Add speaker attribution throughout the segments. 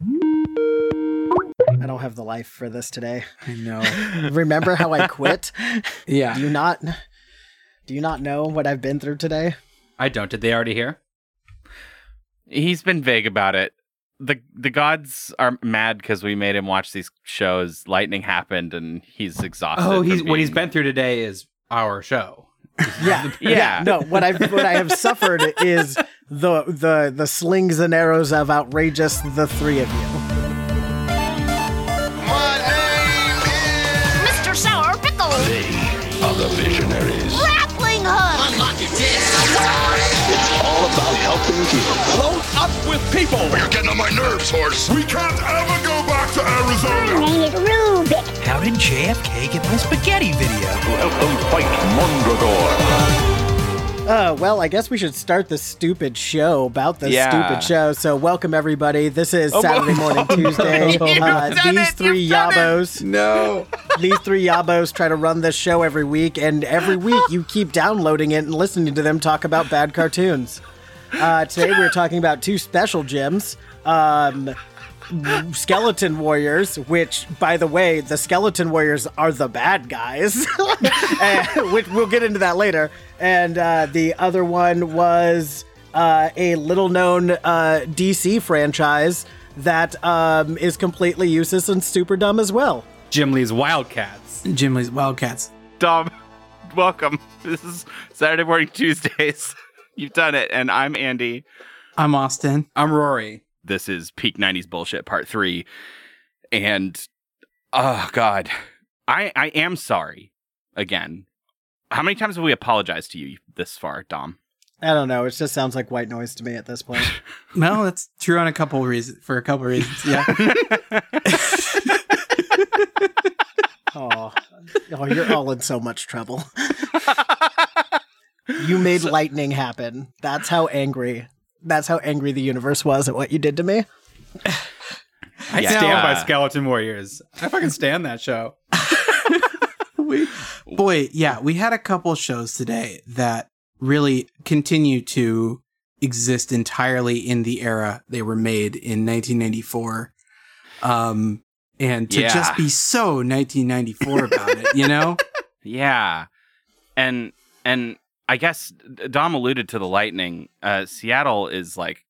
Speaker 1: I don't have the life for this today.
Speaker 2: I know.
Speaker 1: Remember how I quit?
Speaker 2: Yeah.
Speaker 1: Do you not do you not know what I've been through today?
Speaker 3: I don't. Did they already hear?
Speaker 4: He's been vague about it. the The gods are mad because we made him watch these shows. Lightning happened, and he's exhausted.
Speaker 3: Oh,
Speaker 4: from
Speaker 3: he's what he's been through today is our show.
Speaker 1: Yeah.
Speaker 4: Yeah.
Speaker 1: No, what I've what I have suffered is the the the slings and arrows of outrageous the three of you.
Speaker 5: My name is Mr. Sour Pickle!
Speaker 6: They are the visionaries.
Speaker 5: Grappling hook! Unlock it.
Speaker 6: It's all about helping people. Grow up with people. You're getting on my nerves, horse.
Speaker 7: We can't ever go back to Arizona.
Speaker 5: name is Rubik.
Speaker 8: How did JFK get my spaghetti video?
Speaker 6: To help them fight Mondragor.
Speaker 1: Uh, well, I guess we should start the stupid show about the
Speaker 4: Yeah.
Speaker 1: stupid show. So, welcome everybody. This is
Speaker 4: Oh,
Speaker 1: Saturday
Speaker 4: whoa.
Speaker 1: morning Tuesday.
Speaker 4: You've
Speaker 1: Uh, these
Speaker 4: it.
Speaker 1: three
Speaker 4: You've done it.
Speaker 1: yabos,
Speaker 2: No.
Speaker 1: these three yabos try to run this show every week, and every week you keep downloading it and listening to them talk about bad cartoons. Uh, today we're talking about two special gems. Um, Skeleton Warriors, which, by the way, the Skeleton Warriors are the bad guys, and, which we'll get into that later. And uh, the other one was uh, a little known uh, DC franchise that um, is completely useless and super dumb as well.
Speaker 3: Jim Lee's Wildcats.
Speaker 2: Jim Lee's Wildcats.
Speaker 4: Dom, welcome. This is Saturday morning Tuesdays. You've done it, and I'm Andy.
Speaker 2: I'm Austin.
Speaker 3: I'm Rory.
Speaker 4: This is peak '90s bullshit part three, and oh god, I I am sorry again. How many times have we apologized to you this far, Dom?
Speaker 1: I don't know. It just sounds like white noise to me at this point.
Speaker 2: No, that's true on a couple reasons. For a couple reasons, yeah.
Speaker 1: oh, oh, you're all in so much trouble. you made lightning happen. That's how angry. That's how angry the universe was at what you did to me.
Speaker 3: I
Speaker 4: Yeah.
Speaker 3: stand by
Speaker 4: Uh,
Speaker 3: Skeleton Warriors. I fucking stand that show.
Speaker 2: we, boy, yeah, we had a couple shows today that really continue to exist entirely in the era they were made in 1994. Um, and to
Speaker 4: Yeah.
Speaker 2: just be so 1994 about it, you know?
Speaker 4: Yeah, and and I guess Dom alluded to the lightning. Uh, Seattle is like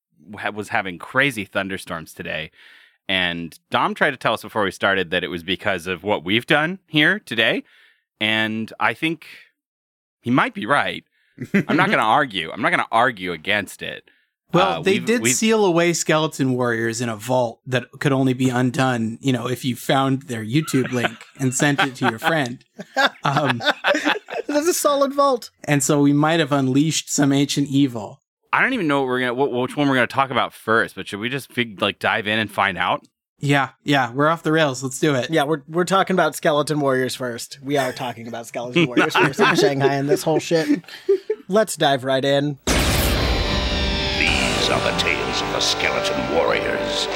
Speaker 4: was having crazy thunderstorms today, and Dom tried to tell us before we started that it was because of what we've done here today, and I think he might be right. I'm not going to argue. I'm not going to argue against it.
Speaker 2: Well,
Speaker 4: Uh,
Speaker 2: they
Speaker 4: we've-
Speaker 2: did
Speaker 4: we've-
Speaker 2: seal away skeleton warriors in a vault that could only be undone, you know, if you found their YouTube link and sent it to your friend. Um,
Speaker 1: That's a solid vault.
Speaker 2: and so we might have unleashed some ancient evil.
Speaker 4: I don't even know what we're gonna what, which one we're gonna talk about first, but should we just fig- like dive in and find out?
Speaker 2: Yeah, yeah, we're off the rails. Let's do it.
Speaker 1: Yeah, we're we're talking about skeleton warriors first. We are talking about skeleton warriors first in Shanghai and this whole shit. Let's dive right in.
Speaker 6: These are the tales of the skeleton warriors.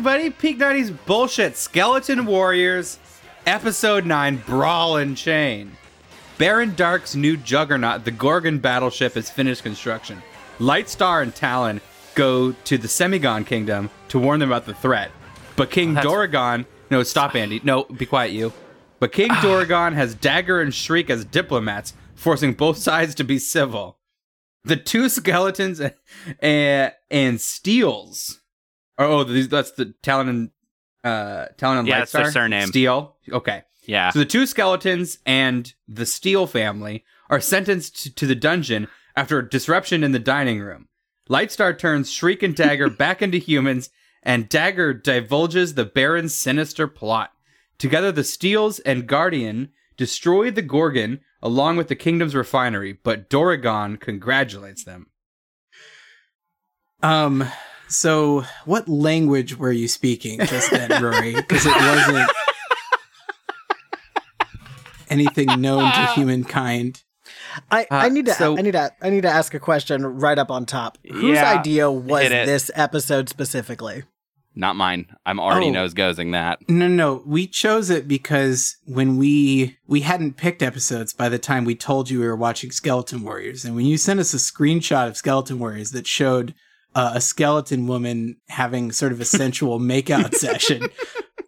Speaker 3: Everybody, Peak 90s bullshit. Skeleton Warriors, Episode 9 Brawl and Chain. Baron Dark's new juggernaut, the Gorgon battleship, has finished construction. Lightstar and Talon go to the Semigon Kingdom to warn them about the threat. But King Doragon. No, stop, Andy. No, be quiet, you. But King Doragon has Dagger and Shriek as diplomats, forcing both sides to be civil. The two skeletons and, and Steeles Oh, oh, these, that's the Talon and uh, Talon and
Speaker 4: Yeah,
Speaker 3: Lightstar.
Speaker 4: that's their surname.
Speaker 3: Steele. Okay.
Speaker 4: Yeah.
Speaker 3: So the two skeletons and the Steele family are sentenced to, to the dungeon after a disruption in the dining room. Lightstar turns Shriek and Dagger back into humans, and Dagger divulges the Baron's sinister plot. Together, the Steeles and Guardian destroy the Gorgon along with the kingdom's refinery, but Doragon congratulates them.
Speaker 2: Um, so what language were you speaking just then, Rory? Because it wasn't anything known to humankind.
Speaker 1: I, I
Speaker 3: Uh,
Speaker 1: need to
Speaker 3: so-
Speaker 1: I need to I need to ask a question right up on top. Whose
Speaker 4: Yeah,
Speaker 1: idea was this episode specifically?
Speaker 4: Not mine. I'm already
Speaker 2: Oh.
Speaker 4: nose gozing that.
Speaker 2: No, no, we chose it because when we we hadn't picked episodes by the time we told you we were watching Skeleton Warriors, and when you sent us a screenshot of Skeleton Warriors that showed uh, a skeleton woman having sort of a sensual makeout session,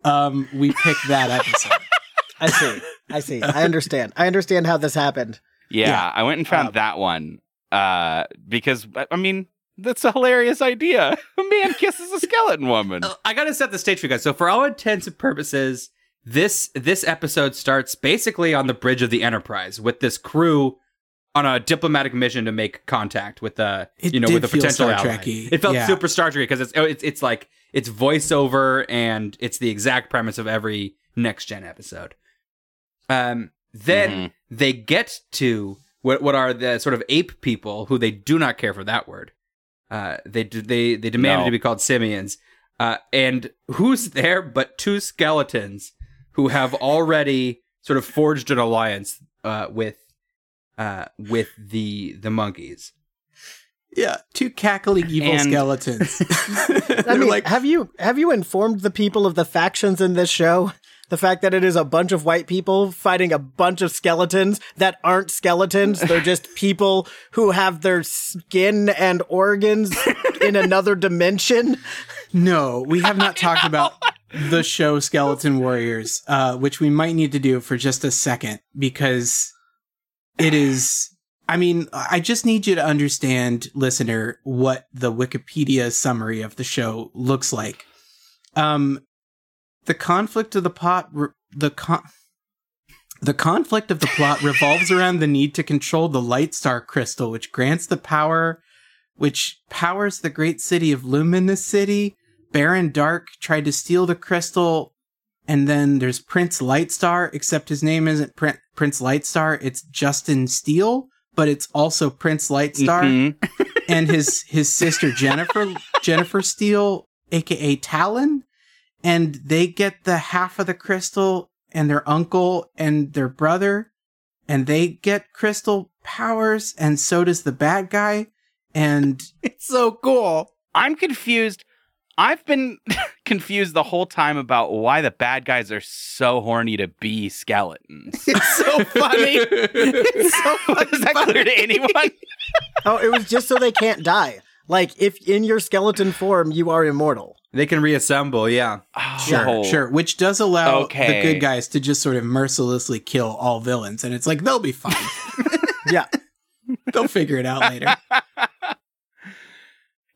Speaker 2: um, we picked that episode.
Speaker 1: I see. I see. I understand. I understand how this happened.
Speaker 4: Yeah,
Speaker 2: Yeah.
Speaker 4: I went and found
Speaker 1: Um,
Speaker 4: that one uh, because I- I mean that's a hilarious idea. A man kisses a skeleton woman.
Speaker 3: Uh, I gotta set the stage for you guys. So, for all intents and purposes, this this episode starts basically on the bridge of the Enterprise with this crew on a diplomatic mission to make contact with the
Speaker 2: It
Speaker 3: you know with a potential
Speaker 2: Star
Speaker 3: ally.
Speaker 2: Trek-y.
Speaker 3: It felt
Speaker 2: Yeah.
Speaker 3: super Star Trek because it's, oh, it's it's like it's voiceover and it's the exact premise of every next gen episode. Um, then
Speaker 4: Mhm.
Speaker 3: they get to what what are the sort of ape people who they do not care for that word. Uh, they d- they they demanded
Speaker 4: No.
Speaker 3: to be called simians. Uh, and who's there but two skeletons who have already sort of forged an alliance uh, with uh, with the the monkeys.
Speaker 2: Yeah, two cackling evil
Speaker 4: And-
Speaker 2: skeletons.
Speaker 1: I mean,
Speaker 2: like,
Speaker 1: have you have you informed the people of the factions in this show? The fact that it is a bunch of white people fighting a bunch of skeletons that aren't skeletons. They're just people who have their skin and organs in another dimension.
Speaker 2: No, we have not talked about the show Skeleton Warriors, uh, which we might need to do for just a second because it is. I mean, I just need you to understand, listener, what the Wikipedia summary of the show looks like. Um, the conflict of the pot, the con. The conflict of the plot revolves around the need to control the Light Star crystal, which grants the power which powers the great city of Luminous City. Baron Dark tried to steal the crystal, and then there's Prince Lightstar, except his name isn't Prin- Prince Lightstar, it's Justin Steele, but it's also Prince Lightstar,
Speaker 4: Mhm.
Speaker 2: and his his sister Jennifer Jennifer Steele, aka Talon, and they get the half of the crystal, and their uncle and their brother, and they get crystal powers, and so does the bad guy. And
Speaker 3: It's so cool.
Speaker 4: I'm confused. I've been confused the whole time about why the bad guys are so horny to be skeletons.
Speaker 3: It's so funny. it's so funny.
Speaker 4: Is that clear to anyone?
Speaker 1: Oh, it was just so they can't die. Like if in your skeleton form you are immortal.
Speaker 3: They can reassemble, yeah. Oh.
Speaker 2: Sure,
Speaker 4: Oh.
Speaker 2: sure. Which does allow the good guys to just sort of mercilessly kill all villains. And it's like, they'll be fine.
Speaker 1: Yeah.
Speaker 2: they'll figure it out later.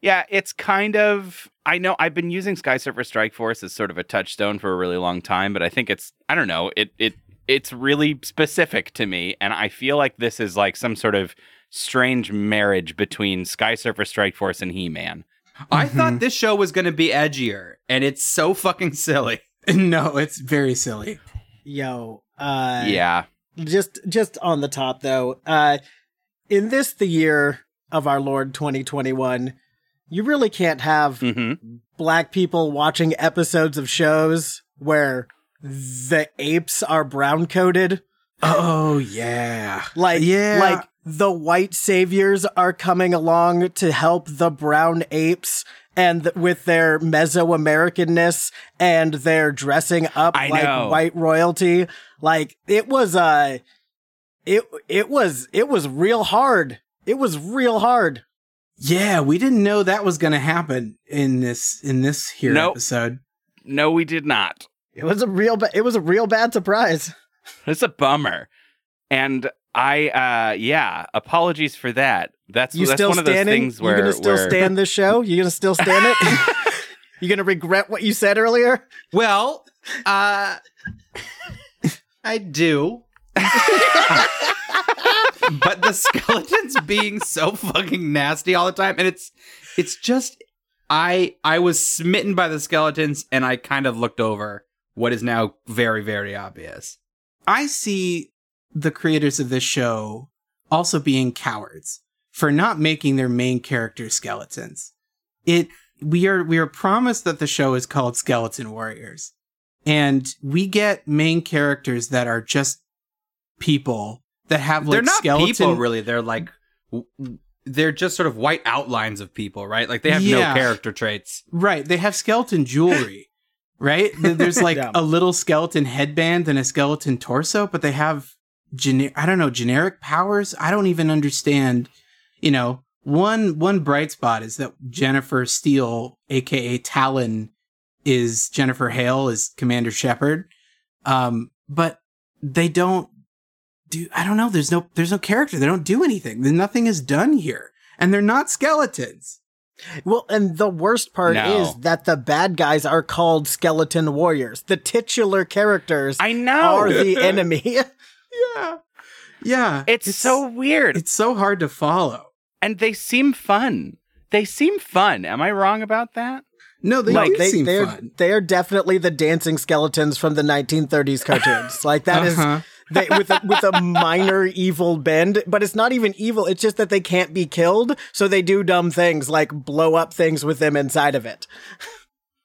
Speaker 4: Yeah, it's kind of. I know I've been using Sky Surfer Strike Force as sort of a touchstone for a really long time, but I think it's. I don't know. It it it's really specific to me, and I feel like this is like some sort of strange marriage between Sky Surfer Strike Force and He Man.
Speaker 3: I
Speaker 2: Mm-hmm.
Speaker 3: thought this show was going to be edgier, and it's so fucking silly.
Speaker 2: no, it's very silly.
Speaker 1: Yo. Uh
Speaker 4: yeah,
Speaker 1: just just on the top though uh in this the year of our lord 2021 you really can't have
Speaker 4: hmm
Speaker 1: black people watching episodes of shows where the apes are brown coated
Speaker 2: Oh, yeah.
Speaker 1: like
Speaker 2: Yeah.
Speaker 1: like the white saviors are coming along to help the brown apes and th- with their Mesoamericanness and their dressing up
Speaker 4: I
Speaker 1: like
Speaker 4: know.
Speaker 1: white royalty, like it was uh it it was it was real hard. It was real hard.
Speaker 2: Yeah, we didn't know that was going to happen in this in this here
Speaker 4: Nope.
Speaker 2: episode.
Speaker 4: no, we did not.
Speaker 1: It was a real ba- it was a real bad surprise.
Speaker 4: It's a bummer, and I uh yeah, apologies for that. That's
Speaker 1: You
Speaker 4: that's
Speaker 1: still
Speaker 4: one of those
Speaker 1: standing?
Speaker 4: things where
Speaker 1: you gonna still
Speaker 4: where-
Speaker 1: stand this show? You're gonna still stand it? you're gonna regret what you said earlier?
Speaker 3: Well, uh, I do. But the skeletons being so fucking nasty all the time, and it's it's just I I was smitten by the skeletons, and I kind of looked over what is now very very obvious.
Speaker 2: I see the creators of this show also being cowards for not making their main characters skeletons. It we are we are promised that the show is called Skeleton Warriors. And we get main characters that are just people that have like
Speaker 3: they're not
Speaker 2: skeleton
Speaker 3: people, really. They're like, w- w- they're just sort of white outlines of people, right? Like they have
Speaker 2: Yeah.
Speaker 3: no character traits.
Speaker 2: Right. They have skeleton jewelry, right? There's like
Speaker 1: Yeah.
Speaker 2: a little skeleton headband and a skeleton torso, but they have gener- I don't know, generic powers. I don't even understand, you know, one one bright spot is that Jennifer Steele, aka Talon, is Jennifer Hale is Commander Shepard. Um, but they don't do I don't know, there's no there's no character. They don't do anything. Nothing is done here. And they're not skeletons.
Speaker 1: Well, and the worst part
Speaker 4: No.
Speaker 1: is that the bad guys are called skeleton warriors. The titular characters
Speaker 4: I know.
Speaker 1: are the enemy.
Speaker 2: Yeah. Yeah.
Speaker 4: it's, so weird.
Speaker 2: it's so hard to follow.
Speaker 4: and they seem fun. They seem fun. Am I wrong about that?
Speaker 2: No, they
Speaker 1: like
Speaker 2: do
Speaker 1: they,
Speaker 2: seem
Speaker 1: they're
Speaker 2: fun.
Speaker 1: they are definitely the dancing skeletons from the 1930s cartoons. like that is
Speaker 2: Uh-huh.
Speaker 1: They, with a, with a minor evil bend, but it's not even evil. It's just that they can't be killed, so they do dumb things like blow up things with them inside of it.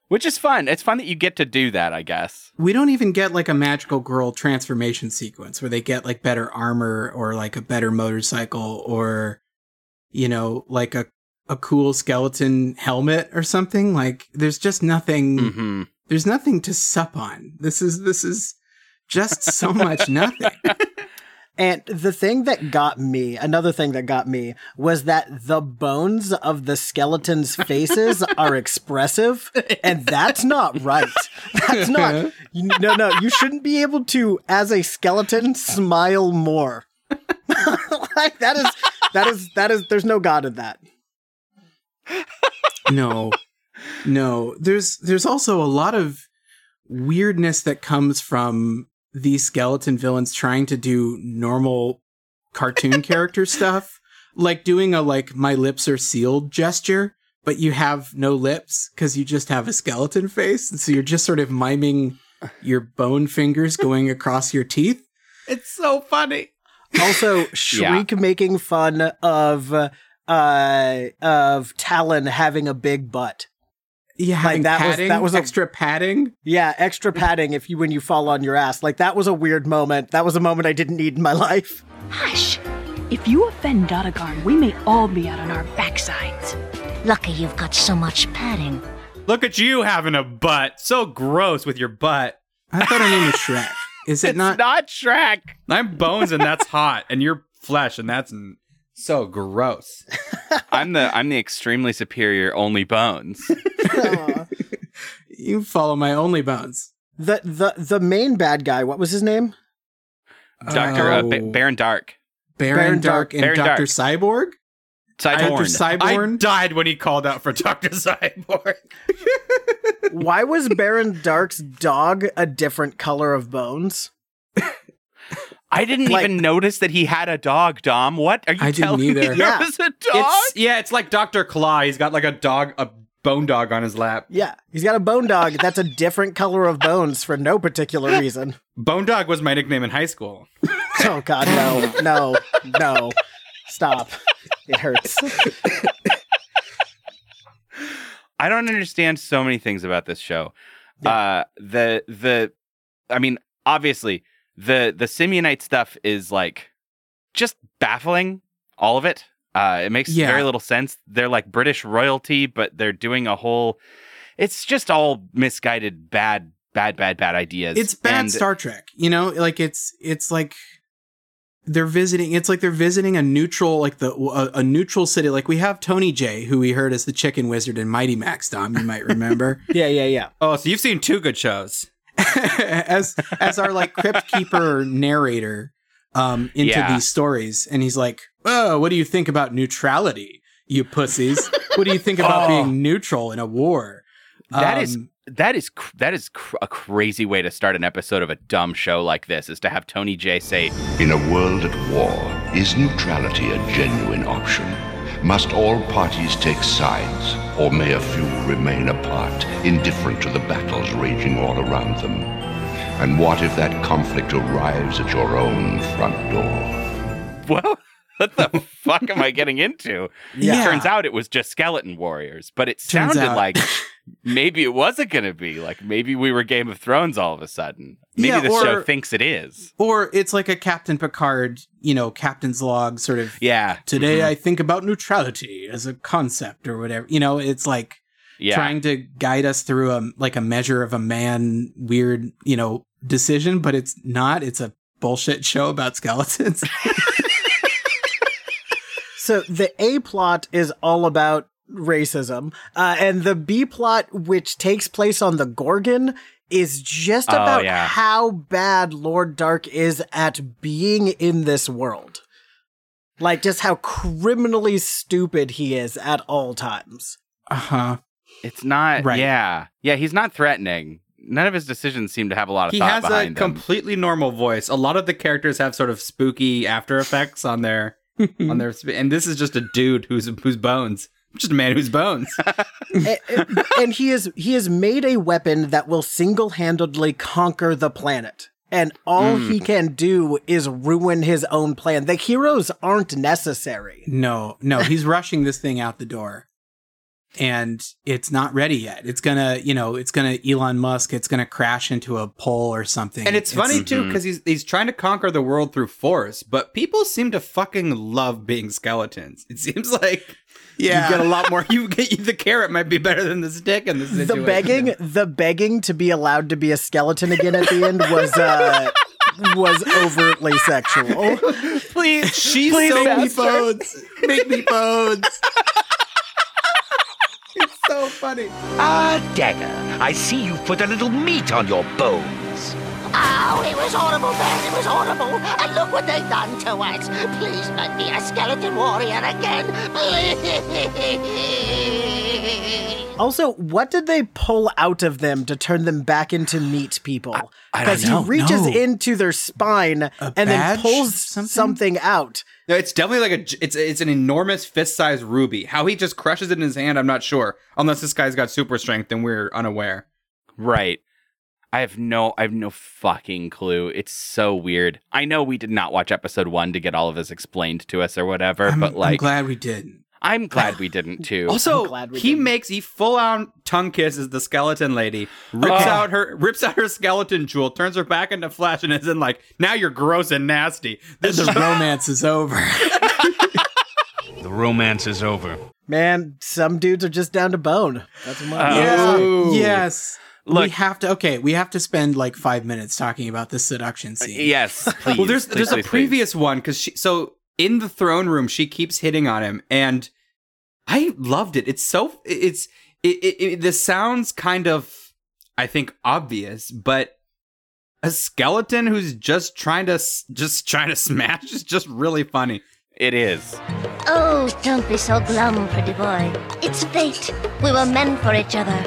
Speaker 4: Which is fun. It's fun that you get to do that, I guess.
Speaker 2: We don't even get like a magical girl transformation sequence where they get like better armor or like a better motorcycle or you know, like a a cool skeleton helmet or something. Like there's just nothing
Speaker 4: hmm
Speaker 2: there's nothing to sup on. This is this is just so much nothing.
Speaker 1: And the thing that got me, another thing that got me, was that the bones of the skeletons' faces are expressive, and that's not right. That's not. you- No, no, you shouldn't be able to, as a skeleton, smile more. like that is that is that is. There's no god in that.
Speaker 2: no no there's there's also a lot of weirdness that comes from these skeleton villains trying to do normal cartoon character stuff like doing a like my lips are sealed gesture but you have no lips because you just have a skeleton face and so you're just sort of miming your bone fingers going across your teeth
Speaker 3: It's so funny.
Speaker 1: Also, Shriek making fun of uh of Talon having a big butt.
Speaker 2: Yeah having
Speaker 1: that was- that was a-
Speaker 2: extra padding
Speaker 1: Yeah, extra padding if you when you fall on your ass. Like that was a weird moment. That was a moment I didn't need in my life.
Speaker 5: Hush.
Speaker 9: If you offend Dotagarn, we may all be out on our backsides.
Speaker 5: Lucky you've got so much padding.
Speaker 3: Look at you having a butt. So gross with your butt.
Speaker 2: i thought her name was shrek is it
Speaker 4: It's
Speaker 2: not
Speaker 4: not Shrek.
Speaker 3: I'm bones and that's hot, and you're flesh and that's n- so gross.
Speaker 4: I'm the I'm the extremely superior only bones.
Speaker 2: you follow my only bones
Speaker 1: The the the main bad guy, what was his name?
Speaker 4: Doctor uh, ba-
Speaker 2: Oh.
Speaker 4: Baron Dark.
Speaker 2: Baron,
Speaker 1: Baron
Speaker 2: Dark,
Speaker 1: Dark-
Speaker 2: and
Speaker 4: Baron
Speaker 2: Dr.
Speaker 4: Dark.
Speaker 2: Cyborg?
Speaker 4: Cyborg.
Speaker 2: Dr.
Speaker 3: I
Speaker 2: Cyborg?
Speaker 3: died when he called out for Dr. Cyborg.
Speaker 1: Why was Baron Dark's dog a different color of bones?
Speaker 4: I didn't
Speaker 1: Like-
Speaker 4: even notice that he had a dog, Dom. What are you
Speaker 2: I didn't
Speaker 4: telling me?
Speaker 2: either.
Speaker 4: There
Speaker 1: Yeah.
Speaker 4: was a dog.
Speaker 3: It's yeah, it's like Dr. Claw. He's got like a dog, a bone dog on his lap.
Speaker 1: Yeah, he's got a bone dog that's a different color of bones for no particular reason.
Speaker 3: Bone dog was my nickname in high school.
Speaker 1: Oh god, no. No. No. Stop. It hurts.
Speaker 4: I don't understand so many things about this show. Uh the the I mean, obviously, the the Simeonite stuff is like just baffling, all of it. Uh it makes
Speaker 2: Yeah.
Speaker 4: very little sense. They're like British royalty, but they're doing a whole it's just all misguided bad bad bad bad ideas.
Speaker 2: It's bad
Speaker 4: And-
Speaker 2: Star Trek. You know, like it's it's like they're visiting it's like they're visiting a neutral like the a, a neutral city like we have Tony Jay who we heard as the chicken wizard in Mighty Max Dom you might remember
Speaker 1: Yeah, yeah, yeah.
Speaker 3: Oh, so you've seen two good shows.
Speaker 2: as as our like crypt keeper narrator um into
Speaker 4: Yeah.
Speaker 2: these stories and he's like oh what do you think about neutrality you pussies what do you think about
Speaker 4: Oh.
Speaker 2: being neutral in a war
Speaker 4: That is
Speaker 2: Um,
Speaker 4: that is cr- that is cr- a crazy way to start an episode of a dumb show like this is to have Tony Jay say
Speaker 10: In a world at war, is neutrality a genuine option? Must all parties take sides, or may a few remain apart, indifferent to the battles raging all around them? And what if that conflict arrives at your own front door?
Speaker 4: Well, what the fuck am I getting into?
Speaker 2: Yeah.
Speaker 4: Turns out it was just skeleton warriors, but it
Speaker 2: Turns
Speaker 4: sounded
Speaker 2: out-
Speaker 4: like maybe it wasn't going to be. Like maybe we were Game of Thrones all of a sudden. Maybe
Speaker 2: Yeah,
Speaker 4: the show thinks it is.
Speaker 2: Or it's like a Captain Picard, you know, captain's log sort of.
Speaker 4: Yeah.
Speaker 2: Today
Speaker 4: Mhm.
Speaker 2: I think about neutrality as a concept or whatever. You know, it's like
Speaker 4: Yeah.
Speaker 2: trying to guide us through a like a measure of a man weird, you know, decision, but it's not. It's a bullshit show about skeletons.
Speaker 1: So the A plot is all about racism, uh, and the B plot, which takes place on the Gorgon, is just
Speaker 4: Oh,
Speaker 1: about
Speaker 4: yeah.
Speaker 1: how bad Lord Dark is at being in this world. Like just how criminally stupid he is at all times.
Speaker 2: uh huh.
Speaker 4: It's not.
Speaker 2: Right.
Speaker 4: Yeah. Yeah. He's not threatening. None of his decisions seem to have a lot of
Speaker 3: He
Speaker 4: thought
Speaker 3: has a completely normal voice. A lot of the characters have sort of spooky after effects on their on their sp- and this is just a dude who's whose bones. Just a man whose bones.
Speaker 1: A- a- and he is he has made a weapon that will single-handedly conquer the planet. And all
Speaker 4: Mm.
Speaker 1: he can do is ruin his own plan. The heroes aren't necessary.
Speaker 2: No, no, he's rushing this thing out the door. And it's not ready yet. It's gonna, you know, it's gonna Elon Musk, it's gonna crash into a pole or something.
Speaker 3: And it's funny too because he's he's trying to conquer the world through force, but people seem to fucking love being skeletons. It seems like
Speaker 2: Yeah.
Speaker 3: you get a lot more. You get the carrot might be better than the stick in this
Speaker 1: the begging the begging to be allowed to be a skeleton again at the end was uh was overtly sexual
Speaker 4: Please,
Speaker 3: She's
Speaker 2: Please
Speaker 3: so
Speaker 2: make me bones. Make me bones. So funny.
Speaker 11: Ah, Dagger, I see you've put a little meat on your bones.
Speaker 5: Oh, it was horrible, Ben. It was horrible. And look what they've done to us. Please make me a skeleton warrior again. Please.
Speaker 1: also what did they pull out of them to turn them back into meat people because he reaches
Speaker 2: No.
Speaker 1: into their spine and then pulls
Speaker 2: Something?
Speaker 3: something?
Speaker 1: something out
Speaker 3: No, it's definitely like a it's it's an enormous fist-sized ruby. How he just crushes it in his hand, I'm not sure. Unless this guy's got super strength and we're unaware.
Speaker 4: Right. I have no I have no fucking clue. It's so weird. I know we did not watch episode 1 to get all of this explained to us or whatever,
Speaker 2: I'm,
Speaker 4: but like
Speaker 2: I'm glad we didn't.
Speaker 4: I'm glad we didn't too.
Speaker 3: Also,
Speaker 1: glad we
Speaker 3: he
Speaker 1: didn't.
Speaker 3: makes he full on tongue kisses the skeleton lady, rips
Speaker 4: Okay.
Speaker 3: out her rips out her skeleton jewel, turns her back into flesh, and is in like, now you're gross and nasty. This
Speaker 2: The romance is over.
Speaker 8: The romance is over.
Speaker 1: man some dudes are just down to bone that's what
Speaker 4: Uh,
Speaker 2: Yeah.
Speaker 3: Ooh.
Speaker 2: Yes. we have to. Okay, we have to spend like five minutes talking about this seduction scene.
Speaker 4: yes, please.
Speaker 3: well, there's
Speaker 4: please,
Speaker 3: there's a
Speaker 4: please, please.
Speaker 3: previous one because she so in the throne room she keeps hitting on him, and I loved it. It's so it's it, it, it this sounds kind of I think obvious, but a skeleton who's just trying to just trying to smash is just really funny.
Speaker 4: It is.
Speaker 5: Oh, don't be so glum, pretty boy. It's fate. We were meant for each other.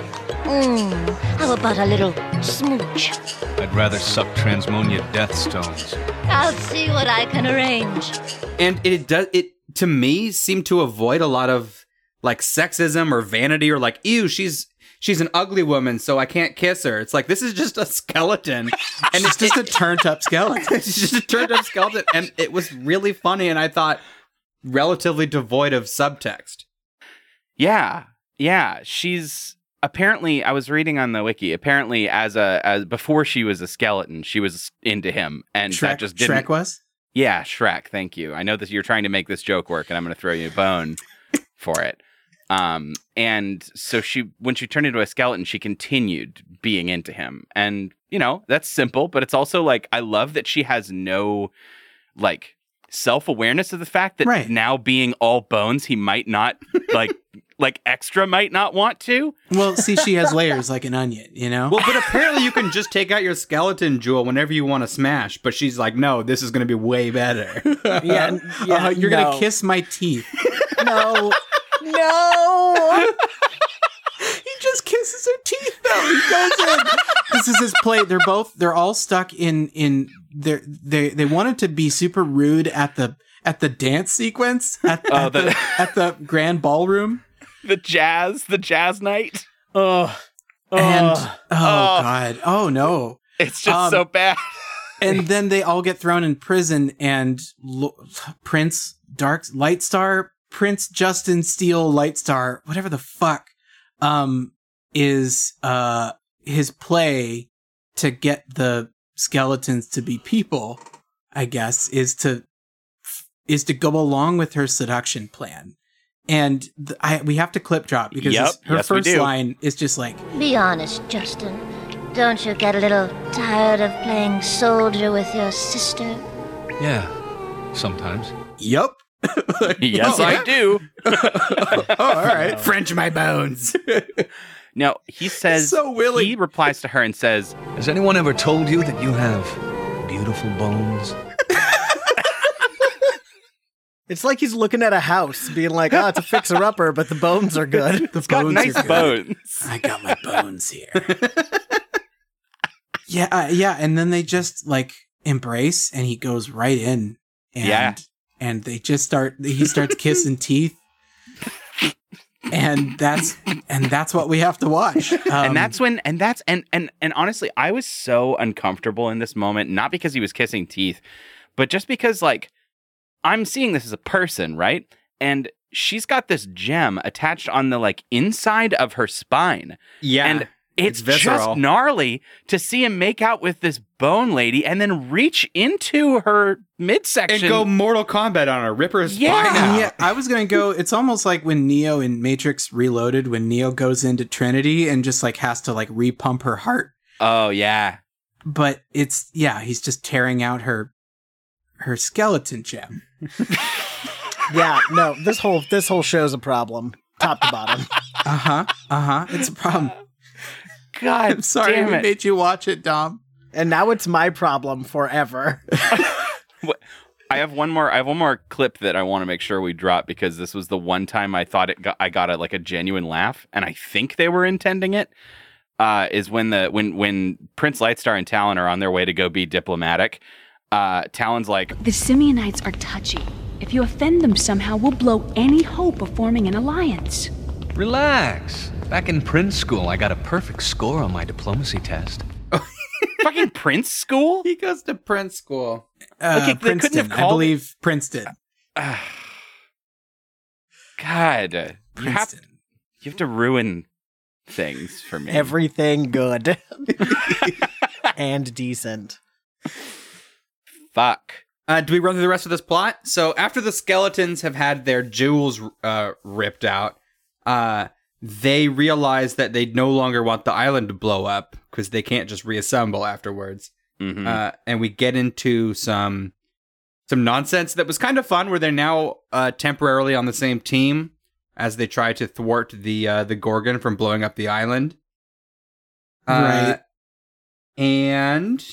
Speaker 5: Mmm. How about a little smooch?
Speaker 8: I'd rather suck transmonia death stones.
Speaker 5: I'll see what I can arrange.
Speaker 3: and it does it to me seemed to avoid a lot of like sexism or vanity or like ew she's she's an ugly woman so i can't kiss her it's like this is just a skeleton and
Speaker 2: It's just a turned up skeleton.
Speaker 3: it's just a turned up skeleton and it was really funny and i thought relatively devoid of subtext
Speaker 4: Yeah. Yeah, she's apparently I was reading on the wiki. Apparently as a as before she was a skeleton, she was into him and that just didn't
Speaker 2: Shrek was.
Speaker 4: Yeah, Shrek. Thank you. I know that you're trying to make this joke work, and I'm going to throw you a bone for it. Um, and so she, when she turned into a skeleton, she continued being into him, and you know that's simple, but it's also like I love that she has no like self awareness of the fact that
Speaker 2: Right.
Speaker 4: now being all bones, he might not like like extra might not want to.
Speaker 2: Well, see, she has layers like an onion. You know.
Speaker 3: well but apparently you can just take out your skeleton jewel whenever you want to smash but she's like no this is going to be way better
Speaker 1: yeah, yeah
Speaker 2: Uh, you're
Speaker 1: no.
Speaker 2: gonna kiss my teeth.
Speaker 1: no no
Speaker 2: he just kisses her teeth though. He goes in. this is his play. They're both. They're all stuck in in. They they they wanted to be super rude at the at the dance sequence at,
Speaker 4: Oh,
Speaker 2: at
Speaker 4: the-
Speaker 2: the at the grand ballroom.
Speaker 4: The jazz, the jazz night.
Speaker 1: oh
Speaker 2: And
Speaker 1: oh
Speaker 2: oh god, oh no.
Speaker 4: It's just
Speaker 2: Um,
Speaker 4: so bad.
Speaker 2: and then they all get thrown in prison and Lo- prince dark lightstar prince justin steele lightstar whatever the fuck um is uh his play to get the skeletons to be people i guess is to is to go along with her seduction plan and th- I, we have to clip drop because
Speaker 4: Yep,
Speaker 2: her
Speaker 4: yes,
Speaker 2: first line is just like
Speaker 5: Be honest, Justin. Don't you get a little tired of playing soldier with your sister?
Speaker 8: Yeah, sometimes.
Speaker 2: Yup
Speaker 4: yes, I do.
Speaker 2: oh, all right
Speaker 3: French my bones.
Speaker 4: No, he says
Speaker 2: So willing.
Speaker 4: he replies to her and says,
Speaker 8: Has anyone ever told you that you have beautiful bones?
Speaker 1: It's like he's looking at a house, being like, "Oh, it's a fixer-upper, but the bones are good."
Speaker 2: the
Speaker 4: "Got
Speaker 2: bones
Speaker 4: nice
Speaker 2: are good.
Speaker 4: bones."
Speaker 2: I got my bones here. yeah, uh, yeah, and then they just like embrace, and he goes right in, and
Speaker 4: Yeah.
Speaker 2: And they just start. He starts kissing teeth, and that's and that's what we have to watch. Um,
Speaker 4: and that's when and that's and and and honestly i was so uncomfortable in this moment not because he was kissing teeth but just because like i'm seeing this as a person right and she's got this gem attached on the like inside of her spine
Speaker 3: Yeah.
Speaker 4: and it's,
Speaker 3: it's visceral.
Speaker 4: just gnarly to see him make out with this bone lady and then reach into her midsection and
Speaker 3: go Mortal Kombat on her, rip her spine
Speaker 4: Yeah.
Speaker 3: out.
Speaker 2: yeah, I was gonna go. It's almost like when Neo in Matrix Reloaded, when Neo goes into Trinity and just like has to like repump her heart.
Speaker 4: oh yeah
Speaker 2: But it's yeah, he's just tearing out her her skeleton gem.
Speaker 1: yeah, no, this whole this whole show's a problem, top to bottom.
Speaker 2: Uh huh. Uh huh. It's a problem.
Speaker 4: God
Speaker 2: I'm sorry
Speaker 4: damn
Speaker 2: we
Speaker 4: it.
Speaker 2: made you watch it, Dom.
Speaker 1: And now it's my problem forever.
Speaker 4: I have one more. I have one more clip that I want to make sure we drop because this was the one time I thought it got. I got a like a genuine laugh, and I think they were intending it. Uh, is when the when when Prince Lightstar and Talon are on their way to go be diplomatic. Uh, Talon's like,
Speaker 9: The Simeonites are touchy. If you offend them somehow, we'll blow any hope of forming an alliance.
Speaker 8: Relax. Back in Prince School, I got a perfect score on my diplomacy test.
Speaker 4: "Fucking Prince School."
Speaker 3: He goes to Prince School.
Speaker 2: Uh,
Speaker 4: Okay, they couldn't
Speaker 2: Princeton,
Speaker 4: have
Speaker 2: I
Speaker 4: called
Speaker 2: believe Princeton.
Speaker 4: God, you have
Speaker 2: Princeton.
Speaker 4: you have to ruin things for me.
Speaker 1: Everything good and decent.
Speaker 4: Fuck.
Speaker 3: Uh, do we run through the rest of this plot? So after the skeletons have had their jewels uh, ripped out, uh, they realize that they no longer want the island to blow up because they can't just reassemble afterwards.
Speaker 4: Mhm.
Speaker 3: Uh, and we get into some some nonsense that was kind of fun, where they're now uh, temporarily on the same team as they try to thwart the uh, the Gorgon from blowing up the island. Uh,
Speaker 2: Right.
Speaker 3: and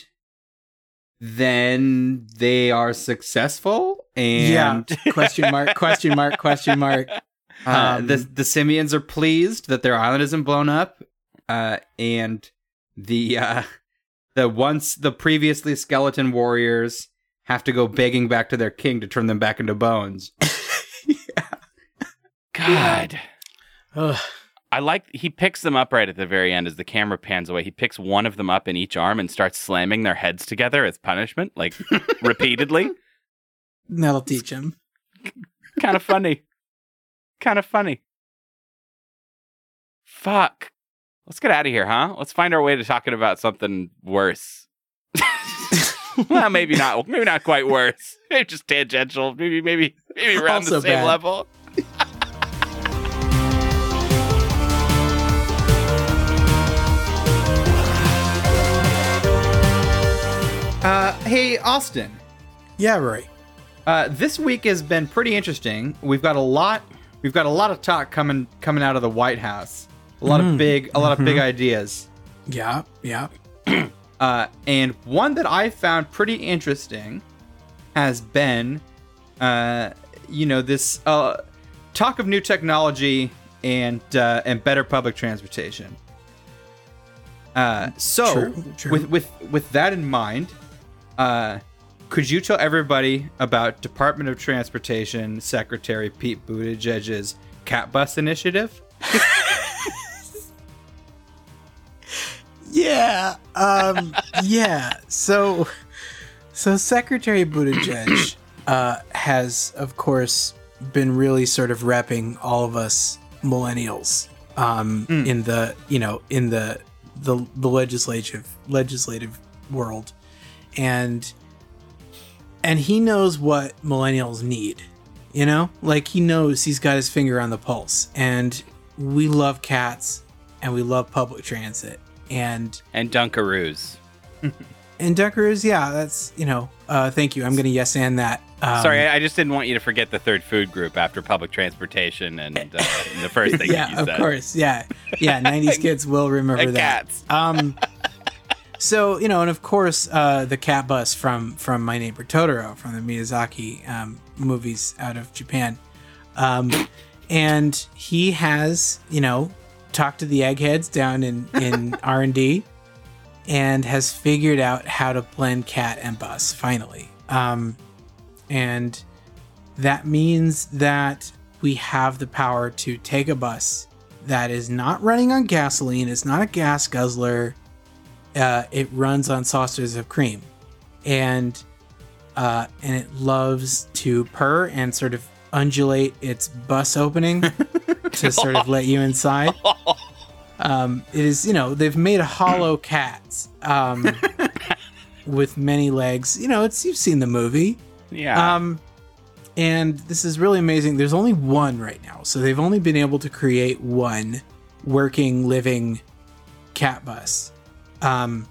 Speaker 3: then they are successful and
Speaker 2: yeah. question mark. Question mark. Question mark.
Speaker 3: uh,
Speaker 2: Um,
Speaker 3: the the Simians are pleased that their island isn't blown up, uh, and the uh, the once the previously skeleton warriors have to go begging back to their king to turn them back into bones.
Speaker 4: God.
Speaker 1: Ugh.
Speaker 4: I like he picks them up right at the very end as the camera pans away. He picks one of them up in each arm and starts slamming their heads together as punishment, like repeatedly.
Speaker 2: That'll teach him.
Speaker 4: kind of funny. Kind of funny. Fuck. Let's get out of here, huh? Let's find our way to talking about something worse. well, maybe not. Maybe not quite worse. Maybe just tangential. Maybe, maybe, maybe around the
Speaker 2: Also
Speaker 4: same
Speaker 2: bad.
Speaker 4: level.
Speaker 3: Uh, hey Austin,
Speaker 2: Yeah, Roy.
Speaker 3: uh, this week has been pretty interesting. We've got a lot. We've got a lot of talk coming coming out of the White House. A lot of big, a lot of big ideas.
Speaker 2: Yeah. Yeah.
Speaker 3: Uh, and one that I found pretty interesting has been, uh, you know, this uh, talk of new technology and uh, and better public transportation. Uh, so,
Speaker 2: True, true.
Speaker 3: with with with that in mind, uh, could you tell everybody about Department of Transportation Secretary Pete Buttigieg's cat bus initiative?
Speaker 2: yeah. Um, yeah. So, so Secretary Buttigieg uh, has, of course, been really sort of repping all of us millennials um, in the you know in the the the legislative legislative world, and and he knows what millennials need. You know, like he knows he's got his finger on the pulse, and we love cats and we love public transit and
Speaker 4: And Dunkaroos.
Speaker 2: and Dunkaroos, yeah, that's you know. Uh, thank you. I'm gonna yes and that. Um,
Speaker 4: Sorry, I just didn't want you to forget the third food group after public transportation and uh, the first thing that
Speaker 2: yeah, of
Speaker 4: said.
Speaker 2: course, yeah, yeah. '90s kids will remember
Speaker 4: And
Speaker 2: that.
Speaker 4: cats.
Speaker 2: Um, so you know, and of course, uh, the cat bus from from My Neighbor Totoro from the Miyazaki um, movies out of Japan, um, and he has you know talked to the eggheads down in in R and D, and has figured out how to blend cat and bus finally. Um, and that means that we have the power to take a bus that is not running on gasoline, it's not a gas guzzler, uh, it runs on saucers of cream. And uh, and it loves to purr and sort of undulate its bus opening to sort of let you inside. Um, it is, you know, they've made a hollow cat um, with many legs. You know, it's you've seen the movie.
Speaker 4: Yeah.
Speaker 2: Um, and this is really amazing. There's only one right now, so they've only been able to create one working, living cat bus. Um,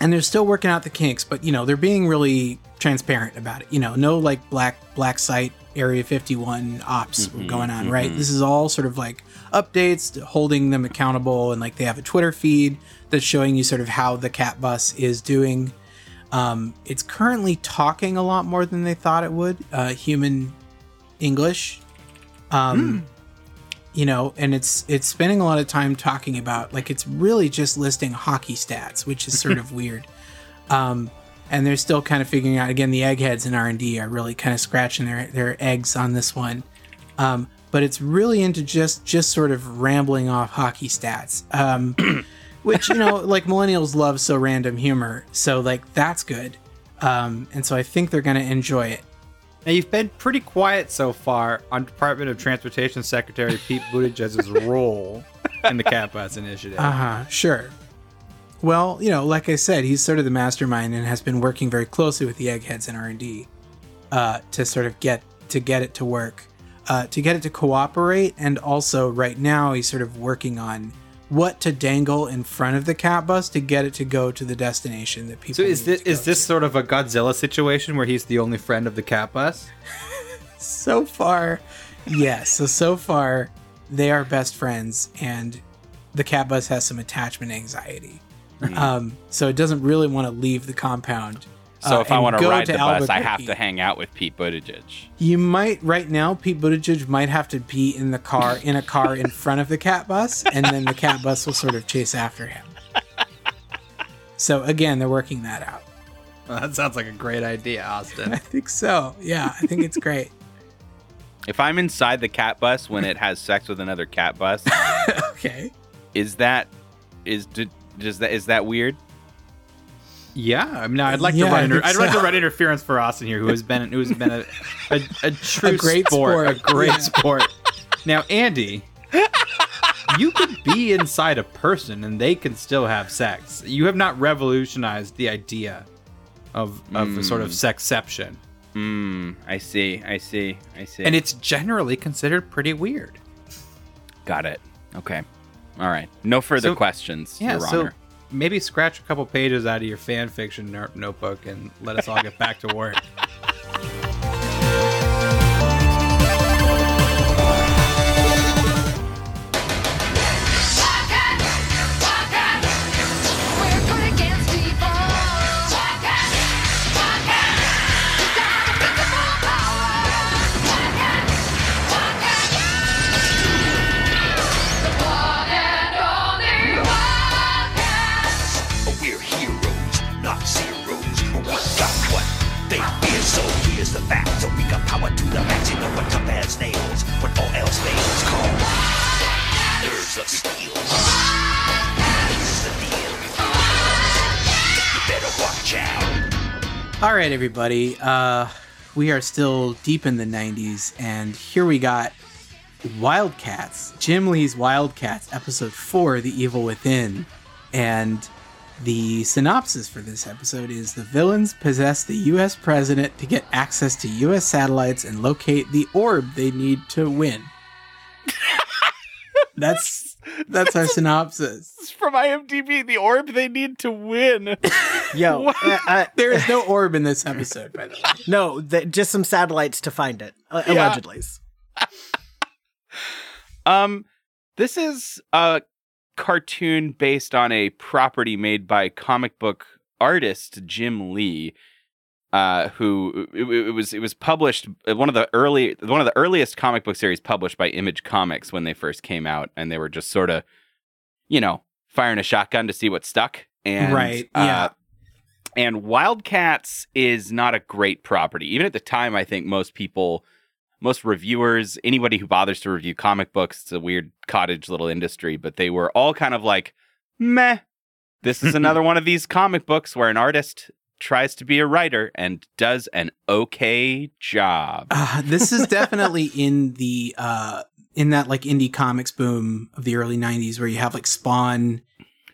Speaker 2: and they're still working out the kinks, but you know they're being really transparent about it. You know, no like black black site Area 51 ops
Speaker 4: Mhm,
Speaker 2: going on, right?
Speaker 4: mhm.
Speaker 2: This is all sort of like updates, holding them accountable, and like they have a Twitter feed that's showing you sort of how the cat bus is doing. Um, it's currently talking a lot more than they thought it would. Uh, human English, um, you know, and it's it's spending a lot of time talking about like it's really just listing hockey stats, which is sort of weird. Um, and they're still kind of figuring out again. The eggheads in R and D are really kind of scratching their their eggs on this one. Um, but it's really into just just sort of rambling off hockey stats. Um, which you know like millennials love so random humor so like that's good um and so i think they're gonna enjoy it
Speaker 3: Now you've been pretty quiet so far on Department of Transportation Secretary Pete Buttigieg's role in the Cat Bus Initiative.
Speaker 2: uh-huh sure well you know like i said he's sort of the mastermind and has been working very closely with the eggheads in r&d uh, to sort of get to get it to work uh, to get it to cooperate and also right now he's sort of working on what to dangle in front of the cat bus to get it to go to the destination that people
Speaker 3: So is this is this sort of a Godzilla situation where he's the only friend of the Cat Bus?
Speaker 2: so far, yes. So so far, they are best friends, and the cat bus has some attachment anxiety. Um, so it doesn't really want to leave the compound.
Speaker 4: So
Speaker 2: uh,
Speaker 4: if I want to
Speaker 2: go
Speaker 4: ride the bus, I have to hang out with Pete Buttigieg.
Speaker 2: You might right now. Pete Buttigieg might have to be in the car in a car in front of the cat bus, and then the cat bus will sort of chase after him. So again, they're working that out.
Speaker 3: Well, that sounds like a great idea, Austin.
Speaker 2: I think so. Yeah, I think it's great.
Speaker 4: If I'm inside the cat bus when it has sex with another cat bus,
Speaker 2: okay.
Speaker 4: is that is d- does that is that weird?
Speaker 3: Yeah, I mean, I'd like
Speaker 2: Yeah,
Speaker 3: to run. Inter-
Speaker 2: think
Speaker 3: I'd like to run interference for Austin here, who has been who has been a a, a true
Speaker 2: A great
Speaker 3: sport,
Speaker 2: sport.
Speaker 3: a great
Speaker 2: Yeah.
Speaker 3: sport. Now, Andy, you could be inside a person and they can still have sex. You have not revolutionized the idea of of a sort of sexception,
Speaker 4: Hmm. I see. I see. I see.
Speaker 3: and it's generally considered pretty weird.
Speaker 4: got it. Okay. All right. No further
Speaker 3: So-
Speaker 4: questions,
Speaker 3: Yeah,
Speaker 4: Your
Speaker 3: so
Speaker 4: Honor.
Speaker 3: Maybe scratch a couple pages out of your fan fiction notebook and let us all get back to work.
Speaker 11: All
Speaker 2: right, everybody. Uh, we are still deep in the 90s, and here we got Wildcats, Jim Lee's Wildcats, episode four, The Evil Within. And the synopsis for this episode is the villains possess the US president to get access to US satellites and locate the orb they need to win. that's that's our synopsis.
Speaker 4: This from IMDb. The orb they need to win.
Speaker 1: Yo, uh, uh,
Speaker 2: There is no orb in this episode, by the way.
Speaker 1: no, th- just some satellites to find it, uh,
Speaker 4: Yeah.
Speaker 1: allegedly.
Speaker 4: Um, this is a cartoon based on a property made by comic book artist Jim Lee, uh, who it, it was it was published uh, one of the early one of the earliest comic book series published by Image Comics when they first came out, and they were just sort of, you know, firing a shotgun to see what stuck. And,
Speaker 2: Right,
Speaker 4: uh,
Speaker 2: yeah.
Speaker 4: and Wildcats is not a great property. Even at the time, I think most people most reviewers, anybody who bothers to review comic books, it's a weird cottage little industry, but they were all kind of like, meh. This is another one of these comic books where an artist tries to be a writer and does an okay job.
Speaker 2: Uh, this is definitely in the uh in that like indie comics boom of the early 90s where you have like Spawn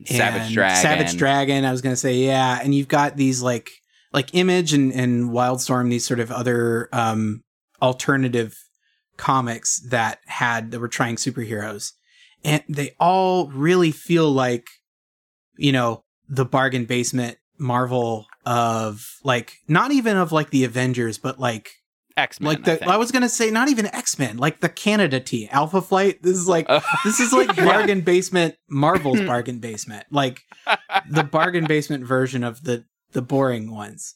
Speaker 4: Savage Dragon.
Speaker 2: Savage Dragon, I was going to say yeah, and you've got these like like Image and and Wildstorm these sort of other um alternative comics that had that were trying superheroes. And they all really feel like you know, the bargain basement Marvel of like not even of like the Avengers, but like
Speaker 4: X Men.
Speaker 2: like the I, was gonna say not even X Men, like the Canada team, Alpha Flight. This is like this is like bargain basement Marvel's bargain basement, like the bargain basement version of the the boring ones.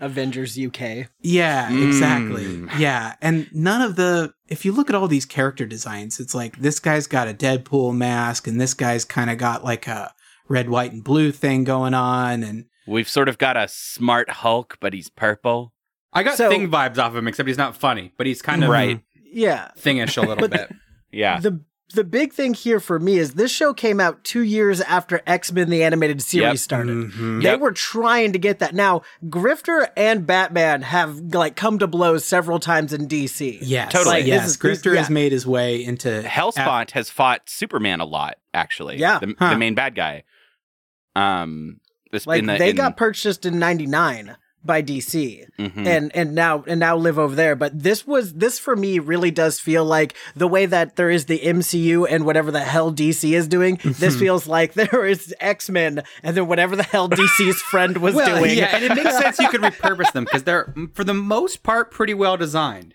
Speaker 1: Avengers UK.
Speaker 2: Yeah, exactly.
Speaker 4: Mm.
Speaker 2: Yeah, and none of the if you look at all these character designs, it's like this guy's got a Deadpool mask, and this guy's kind of got like a red, white, and blue thing going on, and
Speaker 4: We've sort of got a smart Hulk, but he's purple.
Speaker 3: I got
Speaker 1: So-
Speaker 3: Thing vibes off of him, except he's not funny, but he's kind of
Speaker 4: Right.
Speaker 1: Yeah.
Speaker 3: thingish a little bit.
Speaker 4: Yeah.
Speaker 1: The the big thing here for me is this show came out two years after X Men the animated series
Speaker 4: Yep.
Speaker 1: started.
Speaker 2: Mhm.
Speaker 1: They
Speaker 4: Yep.
Speaker 1: were trying to get that. Now, Grifter and Batman have like come to blows several times in DC.
Speaker 2: yes,
Speaker 4: Totally.
Speaker 1: Like, this
Speaker 2: yes,
Speaker 1: is- this-
Speaker 2: Grifter has
Speaker 1: yeah.
Speaker 2: made his way into
Speaker 4: Helspont has fought Superman a lot, actually.
Speaker 1: Yeah.
Speaker 4: The,
Speaker 2: Huh.
Speaker 4: the main bad guy. Um, this
Speaker 1: Like
Speaker 4: in the,
Speaker 1: they
Speaker 4: in-
Speaker 1: got purchased in '99 by DC,
Speaker 4: Mhm.
Speaker 1: and and now and now live over there. But this was this for me really does feel like the way that there is the MCU and whatever the hell DC is doing. This feels like there is X Men and then whatever the hell DC's friend was
Speaker 3: well,
Speaker 1: doing.
Speaker 3: yeah, and it makes sense you could repurpose them because they're, for the most part, pretty well designed.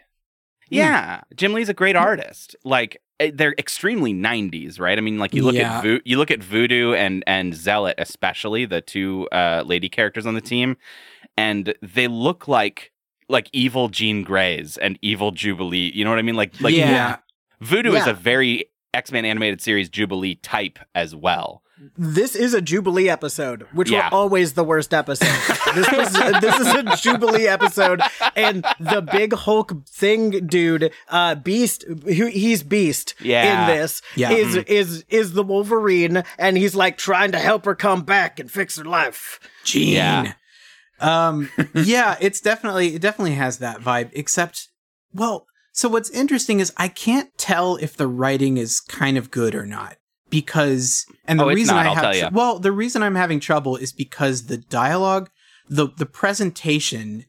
Speaker 4: Yeah, Jim Lee's a great artist. Like they're extremely 90s, right? I mean, like you look
Speaker 2: Yeah.
Speaker 4: at Vo- you look at Voodoo and and Zealot, especially the two uh, lady characters on the team, and they look like like evil Jean Greys and evil Jubilee. You know what I mean? Like like
Speaker 2: Yeah.
Speaker 4: Voodoo is a very X Men animated series Jubilee type as well.
Speaker 1: This is a Jubilee episode, which
Speaker 4: Yeah.
Speaker 1: were always the worst episodes. this was this is a Jubilee episode, and the big Hulk thing dude, uh, Beast, who he's Beast
Speaker 4: Yeah.
Speaker 1: in this
Speaker 2: Yeah.
Speaker 1: is is is the Wolverine, and he's like trying to help her come back and fix her life.
Speaker 2: Gene.
Speaker 4: Yeah.
Speaker 2: Um, yeah, it's definitely it definitely has that vibe. Except, well, so what's interesting is I can't tell if the writing is kind of good or not because, and the
Speaker 4: Oh,
Speaker 2: reason
Speaker 4: not,
Speaker 2: I have tr- well, the reason I'm having trouble is because the dialogue, the the presentation,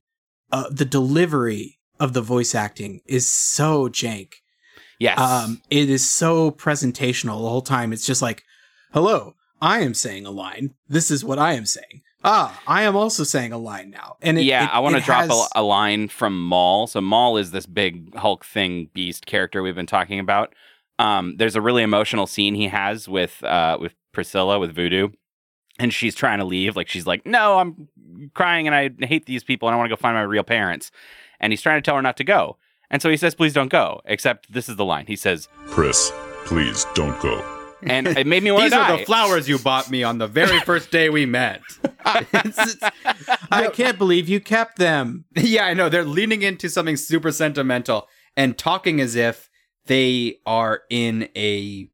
Speaker 2: uh, the delivery of the voice acting is so jank.
Speaker 4: Yes.
Speaker 2: Um, it is so presentational the whole time. It's just like, hello, I am saying a line. This is what I am saying. Ah, I am also saying a line now. And it,
Speaker 4: yeah,
Speaker 2: it-
Speaker 4: I want to drop
Speaker 2: has-
Speaker 4: a, a line from Maul. So Maul is this big Hulk thing beast character we've been talking about. Um, there's a really emotional scene he has with uh, with Priscilla with Voodoo, and she's trying to leave. Like she's like, "No, I'm crying and I hate these people and I want to go find my real parents." And he's trying to tell her not to go. And so he says, "Please don't go." Except this is the line. He says,
Speaker 7: Pris, please don't go.
Speaker 4: and it made me want to
Speaker 3: These are the flowers you bought me on the very first day we met.
Speaker 2: It's- it's- I can't believe you kept them.
Speaker 3: yeah, I know. They're leaning into something super sentimental and talking as if they are in a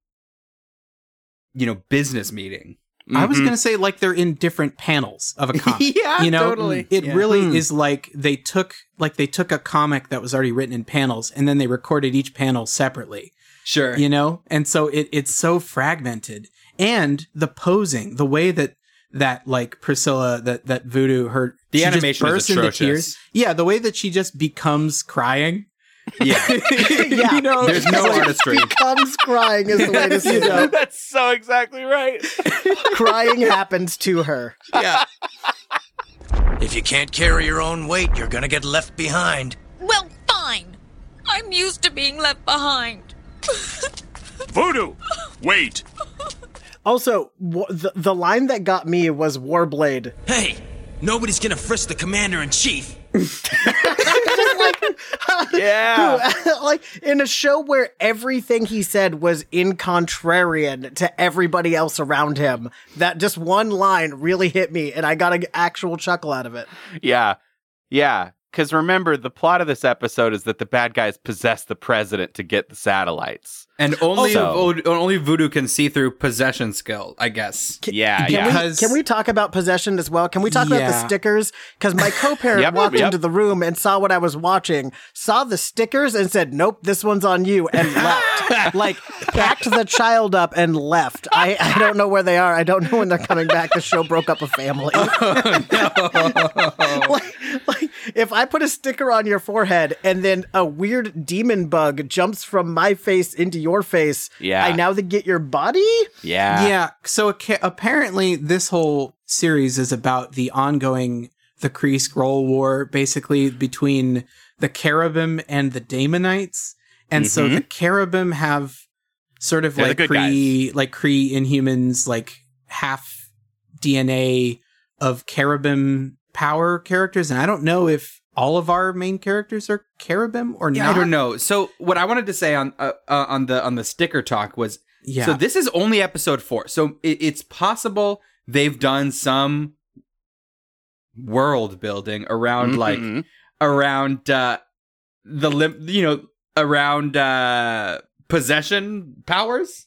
Speaker 3: you know business meeting.
Speaker 2: I was
Speaker 3: Mhm.
Speaker 2: gonna say like they're in different panels of a comic.
Speaker 3: Yeah,
Speaker 2: you know,
Speaker 3: totally.
Speaker 2: It
Speaker 3: Yeah.
Speaker 2: really
Speaker 3: Hmm.
Speaker 2: is like they took like they took a comic that was already written in panels and then they recorded each panel separately.
Speaker 3: Sure.
Speaker 2: You know, and so it it's so fragmented, and the posing, the way that that like Priscilla that that Voodoo her
Speaker 3: The
Speaker 2: she just
Speaker 3: animation is
Speaker 2: bursts into tears. Yeah, the way that she just becomes crying.
Speaker 3: Yeah.
Speaker 1: Yeah.
Speaker 2: you know,
Speaker 3: There's no
Speaker 1: Like,
Speaker 3: artistry.
Speaker 1: Becomes crying is the way to see that.
Speaker 4: That's so exactly right.
Speaker 1: Crying happens to her.
Speaker 2: yeah.
Speaker 11: If you can't carry your own weight, you're gonna get left behind.
Speaker 12: Well, fine. I'm used to being left behind.
Speaker 7: Voodoo! Wait!
Speaker 1: Also, w- the, the line that got me was Warblade.
Speaker 11: Hey, nobody's gonna frisk the commander in chief.
Speaker 4: Yeah.
Speaker 1: like in a show where everything he said was in contrarian to everybody else around him, that just one line really hit me and I got an actual chuckle out of it.
Speaker 4: Yeah. Yeah. Because remember, the plot of this episode is that the bad guys possess the president to get the satellites.
Speaker 3: And only
Speaker 4: Also-
Speaker 3: vo- only voodoo can see through possession skill, I guess.
Speaker 4: Yeah,
Speaker 1: Can,
Speaker 4: yeah.
Speaker 1: we, can we talk about possession as well? Can we talk about the stickers? Because my co-parent
Speaker 4: Yep,
Speaker 1: walked
Speaker 4: yep.
Speaker 1: into the room and saw what I was watching, saw the stickers and said, "Nope, this one's on you," and left. like packed the child up and left. I, I don't know where they are. I don't know when they're coming back. The show broke up a family. Oh, like, like if I put a sticker on your forehead and then a weird demon bug jumps from my face into your face,
Speaker 4: Yeah.
Speaker 1: I now get your body.
Speaker 4: Yeah.
Speaker 2: Yeah. So ca- apparently, this whole series is about the ongoing the Kree-Skrull War, basically between the Cherubim and the Daemonites, and so
Speaker 4: Mhm.
Speaker 2: the Cherubim have sort of
Speaker 4: They're
Speaker 2: like
Speaker 4: good
Speaker 2: Kree, like Kree Inhumans, like half DNA of Cherubim power characters, and I don't know if all of our main characters are Cherubim or
Speaker 3: Yeah,
Speaker 2: not.
Speaker 3: I don't know. So what I wanted to say on uh, uh, on the on the sticker talk was
Speaker 2: Yeah.
Speaker 3: So this is only episode four. So it, it's possible they've done some world building around like
Speaker 4: Mhm.
Speaker 3: around uh the lim- you know around uh possession powers.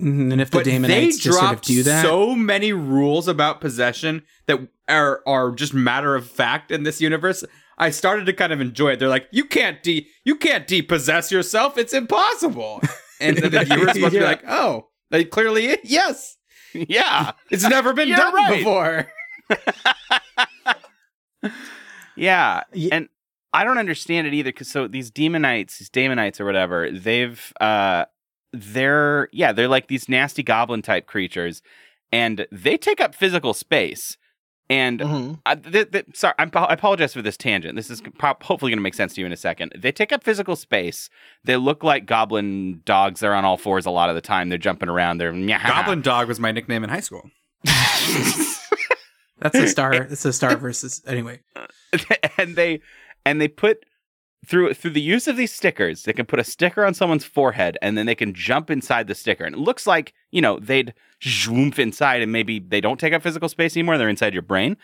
Speaker 2: Mhm, And if the
Speaker 3: But they
Speaker 2: Daemonites just sort of do that,
Speaker 3: so many rules about possession that are are just matter of fact in this universe. I started to kind of enjoy it. They're like, you can't de you can't depossess yourself. It's impossible. And then the viewers must be like, oh, they clearly yes.
Speaker 4: Yeah.
Speaker 3: It's never been done
Speaker 4: right.
Speaker 3: before.
Speaker 4: Yeah. And I don't understand it either because so these demonites, these daemonites or whatever, they've uh they're yeah, they're like these nasty goblin type creatures and they take up physical space. And
Speaker 1: Mhm.
Speaker 4: I, th- th- sorry, I'm, I apologize for this tangent. This is pro- hopefully going to make sense to you in a second. They take up physical space. They look like goblin dogs. They're on all fours a lot of the time. They're jumping around. They're
Speaker 3: Goblin dog was my nickname in high school.
Speaker 2: that's a star. It's a star versus anyway.
Speaker 4: and they and they put through through the use of these stickers, they can put a sticker on someone's forehead and then they can jump inside the sticker. And it looks like, you know, they'd zoom inside and maybe they don't take up physical space anymore, they're inside your brain.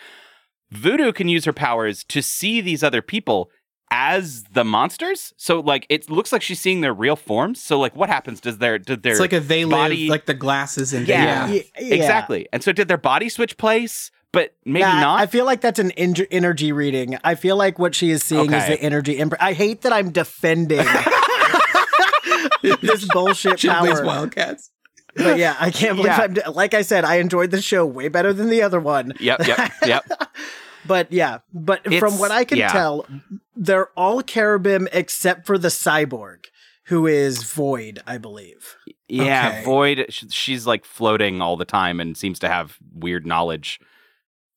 Speaker 4: Voodoo can use her powers to see these other people as the monsters. So like it looks like she's seeing their real forms. So like what happens? Does their did their
Speaker 2: It's like a they
Speaker 4: body
Speaker 2: live, like the glasses and
Speaker 4: yeah,
Speaker 1: Yeah. Yeah.
Speaker 4: exactly. And so did their body switch place? But maybe
Speaker 1: Nah,
Speaker 4: not.
Speaker 1: I feel like that's an en- energy reading. I feel like what she is seeing is the energy. Imp- I hate that I'm defending this bullshit
Speaker 2: Chipley's
Speaker 1: power.
Speaker 2: Wildcats.
Speaker 1: But yeah, I can't believe
Speaker 4: Yeah.
Speaker 1: I'm. De- like I said, I enjoyed the show way better than the other one.
Speaker 4: Yep, yep, yep.
Speaker 1: But yeah, but from what I can
Speaker 4: yeah.
Speaker 1: tell, they're all cherubim except for the cyborg, who is Void, I believe.
Speaker 4: Yeah,
Speaker 2: Okay.
Speaker 4: Void. She's like floating all the time and seems to have weird knowledge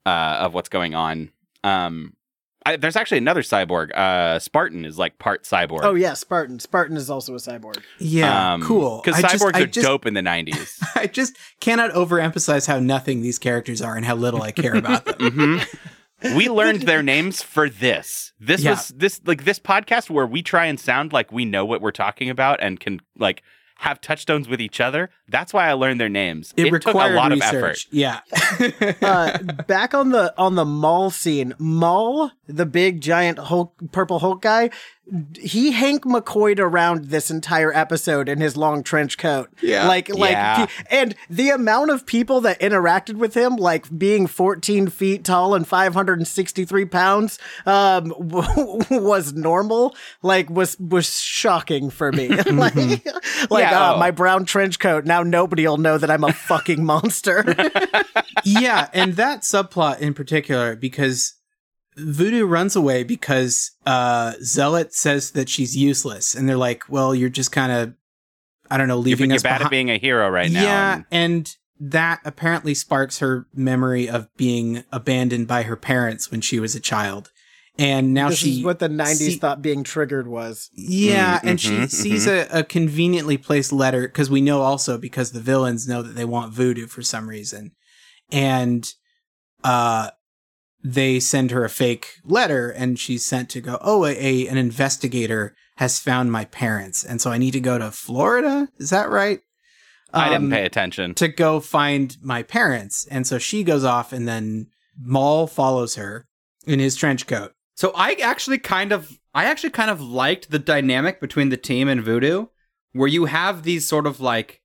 Speaker 4: uh, of what's going on. Um, I, there's actually another cyborg. Uh, Spartan is like part cyborg.
Speaker 1: Oh yeah, Spartan. Spartan is also a cyborg.
Speaker 2: Yeah, cool.
Speaker 4: Because
Speaker 2: I just-
Speaker 4: cyborgs are
Speaker 2: just-
Speaker 4: dope in the '90s.
Speaker 2: I just cannot overemphasize how nothing these characters are and how little I care about them.
Speaker 4: hmm We learned their names for this. This
Speaker 2: Yeah.
Speaker 4: was this like this podcast where we try and sound like we know what we're talking about and can like have touchstones with each other. That's why I learned their names.
Speaker 2: It,
Speaker 4: took
Speaker 2: required
Speaker 4: a lot
Speaker 2: research.
Speaker 4: of effort.
Speaker 2: Yeah.
Speaker 1: uh, back on the on the Maul scene, Maul, the big giant Hulk, purple Hulk guy, he Hank McCoyed around this entire episode in his long trench coat.
Speaker 2: Yeah.
Speaker 1: Like, like,
Speaker 4: Yeah.
Speaker 1: and the amount of people that interacted with him, like being 14 feet tall and 563 pounds, um, was normal, like, was, was shocking for me. like, like,
Speaker 4: Yeah,
Speaker 1: uh,
Speaker 4: oh.
Speaker 1: my brown trench coat. Now nobody will know that I'm a fucking monster.
Speaker 2: yeah, and that subplot in particular, because Voodoo runs away because uh, Zealot says that she's useless, and they're like, "Well, you're just kind of, I don't know,
Speaker 4: You're,
Speaker 2: leaving
Speaker 4: you're
Speaker 2: us
Speaker 4: bad at being a hero right now.
Speaker 2: yeah,
Speaker 4: and-
Speaker 2: and that apparently sparks her memory of being abandoned by her parents when she was a child, and now
Speaker 1: this
Speaker 2: she
Speaker 1: is what the 90s
Speaker 2: see-
Speaker 1: thought being triggered was.
Speaker 2: yeah,
Speaker 4: Mm,
Speaker 2: and she
Speaker 4: mhm,
Speaker 2: sees a, a conveniently placed letter because we know also because the villains know that they want voodoo for some reason, and uh, they send her a fake letter, and she's sent to go. Oh, a, a an investigator has found my parents, and so I need to go to Florida. Is that right?
Speaker 4: I didn't
Speaker 2: Um,
Speaker 4: pay attention.
Speaker 2: to go find my parents, and so she goes off, and then Maul follows her in his trench coat.
Speaker 3: So I actually kind of I actually kind of liked the dynamic between the team and Voodoo, where you have these sort of like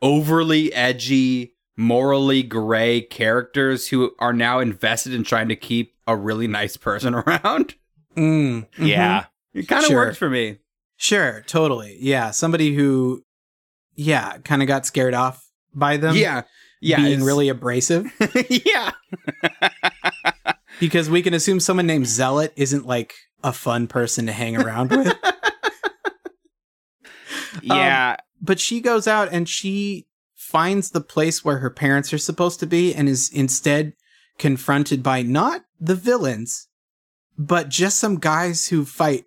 Speaker 3: overly edgy, morally gray characters who are now invested in trying to keep a really nice person around.
Speaker 2: Mm, mhm.
Speaker 4: yeah.
Speaker 3: It kind of
Speaker 2: Sure.
Speaker 3: worked for me.
Speaker 2: Sure, totally. Yeah, somebody who, yeah, kind of got scared off by them.
Speaker 3: yeah. Yeah.
Speaker 2: being really abrasive
Speaker 3: yeah.
Speaker 2: because we can assume someone named Zealot isn't like a fun person to hang around with.
Speaker 4: Yeah.
Speaker 2: but she goes out and she finds the place where her parents are supposed to be and is instead confronted by not the villains, but just some guys who fight.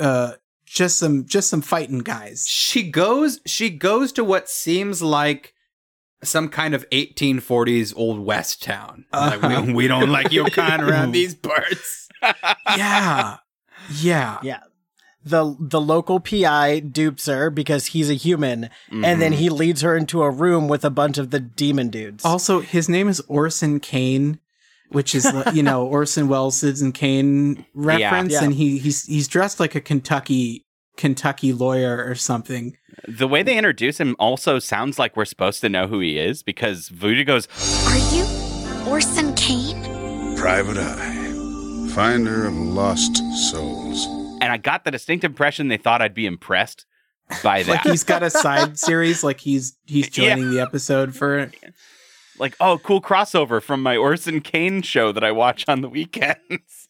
Speaker 2: Uh, just some just some fighting guys.
Speaker 3: she goes she goes to what seems like some kind of 1840s old west town.
Speaker 2: Uh-huh.
Speaker 3: we, we don't like your kind around these parts.
Speaker 2: yeah, yeah.
Speaker 1: Yeah. The the local PI dupes her because he's a human, and
Speaker 2: Mm-hmm.
Speaker 1: then he leads her into a room with a bunch of the demon dudes.
Speaker 2: Also, his name is Orson Kane, which is you know Orson Welles' Citizen Kane reference,
Speaker 1: Yeah.
Speaker 2: and he he's he's dressed like a Kentucky Kentucky lawyer or something.
Speaker 4: The way they introduce him also sounds like we're supposed to know who he is because Voodoo goes,
Speaker 12: Are you Orson Kane?
Speaker 7: Private Eye, finder of lost souls.
Speaker 4: And I got the distinct impression they thought I'd be impressed by that.
Speaker 2: Like he's got a side series, like he's he's joining the episode for.
Speaker 4: like, oh, cool crossover from my Orson Kane show that I watch on the weekends.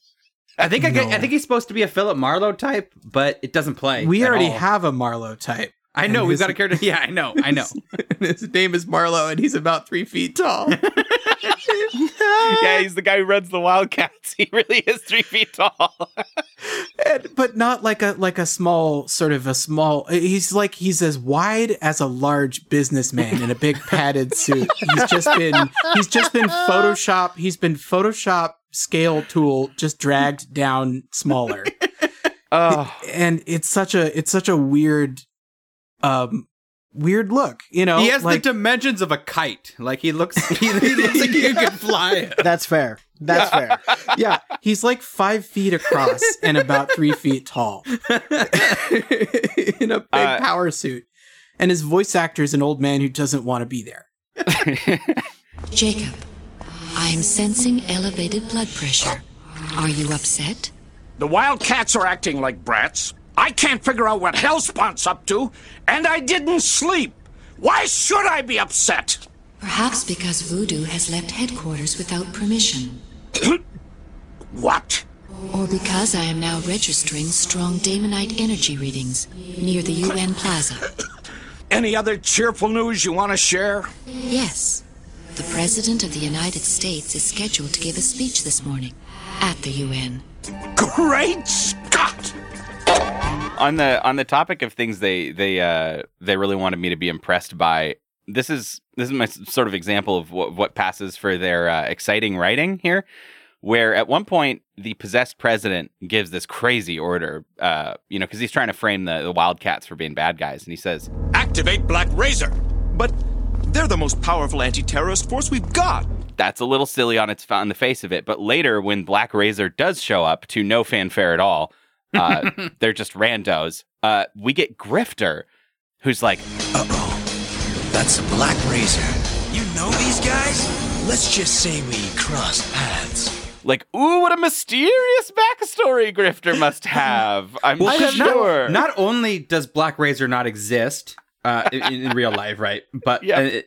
Speaker 3: I think I, get,
Speaker 2: No.
Speaker 3: I think he's supposed to be a Philip Marlowe type, but it doesn't play.
Speaker 2: We already
Speaker 3: all.
Speaker 2: have a Marlowe type.
Speaker 3: I know
Speaker 2: and
Speaker 3: we've
Speaker 2: his-
Speaker 3: got a character. Yeah, I know. I know.
Speaker 2: His name is Marlowe, and he's about three feet tall.
Speaker 4: yeah, he's the guy who runs the Wildcats. He really is three feet tall.
Speaker 2: And- but not like a like a small sort of a small he's like he's as wide as a large businessman in a big padded suit he's just been he's just been photoshop he's been photoshop scale tool just dragged down smaller
Speaker 4: oh,
Speaker 2: and it's such a it's such a weird um weird look you know
Speaker 3: he has
Speaker 2: like
Speaker 3: the dimensions of a kite. Like he looks. He, he looks like he could fly.
Speaker 1: That's fair. That's fair.
Speaker 2: yeah he's like five feet across and about three feet tall in a big
Speaker 4: Uh,
Speaker 2: power suit and his voice actor is an old man who doesn't want to be there
Speaker 13: Jacob, I am sensing elevated blood pressure. Are you upset?
Speaker 6: The Wildcats are acting like brats. I can't figure out what Helspont's up to, and I didn't sleep. Why should I be upset?
Speaker 13: Perhaps because Voodoo has left headquarters without permission.
Speaker 6: What?
Speaker 13: Or because I am now registering strong Daemonite energy readings near the UN Plaza.
Speaker 6: Any other cheerful news you want to share?
Speaker 13: Yes. The President of the United States is scheduled to give a speech this morning at the UN.
Speaker 6: Great Scott!
Speaker 4: On the on the topic of things they they uh they really wanted me to be impressed by. This is this is my sort of example of what what passes for their uh, exciting writing here. Where at one point the possessed president gives this crazy order, uh, you know, because he's trying to frame the, the Wildcats for being bad guys, and he says,
Speaker 14: Activate Black Razor. But they're the most powerful anti-terrorist force we've got.
Speaker 4: that's a little silly on its on the face of it. But later, when Black Razor does show up to no fanfare at all, Uh, they're just randos. Uh, we get Grifter, who's like, uh oh,
Speaker 11: That's a Black Razor. You know these guys? Let's just say we crossed paths.
Speaker 4: like, ooh, what a mysterious backstory Grifter must have. I'm
Speaker 3: Well, 'cause not-
Speaker 4: sure.
Speaker 3: Not, only does Black Razor not exist uh, in, in real life, right? But
Speaker 4: Yeah.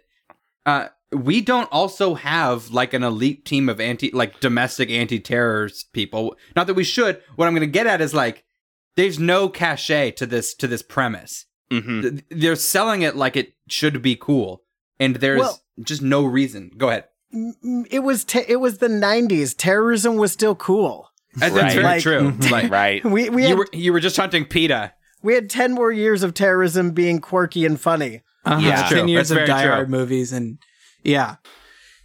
Speaker 3: It- we don't also have like an elite team of anti, like domestic anti-terrors people. Not that we should. What I'm going to get at is like, there's no cachet to this to this premise.
Speaker 4: Mhm.
Speaker 3: They're selling it like it should be cool, and there's
Speaker 1: Well-
Speaker 3: just no reason. Go ahead.
Speaker 1: Mm, It was te- it was the '90s. Terrorism was still cool.
Speaker 3: That's, that's
Speaker 4: Right.
Speaker 3: very
Speaker 1: Like-
Speaker 3: true. Like,
Speaker 4: right.
Speaker 1: We we
Speaker 3: you were you were just hunting PETA.
Speaker 1: we had ten more years of terrorism being quirky and funny.
Speaker 2: Uh-huh.
Speaker 4: Yeah.
Speaker 2: ten years
Speaker 3: That's
Speaker 2: of
Speaker 3: very
Speaker 2: Die. Hard movies, and yeah,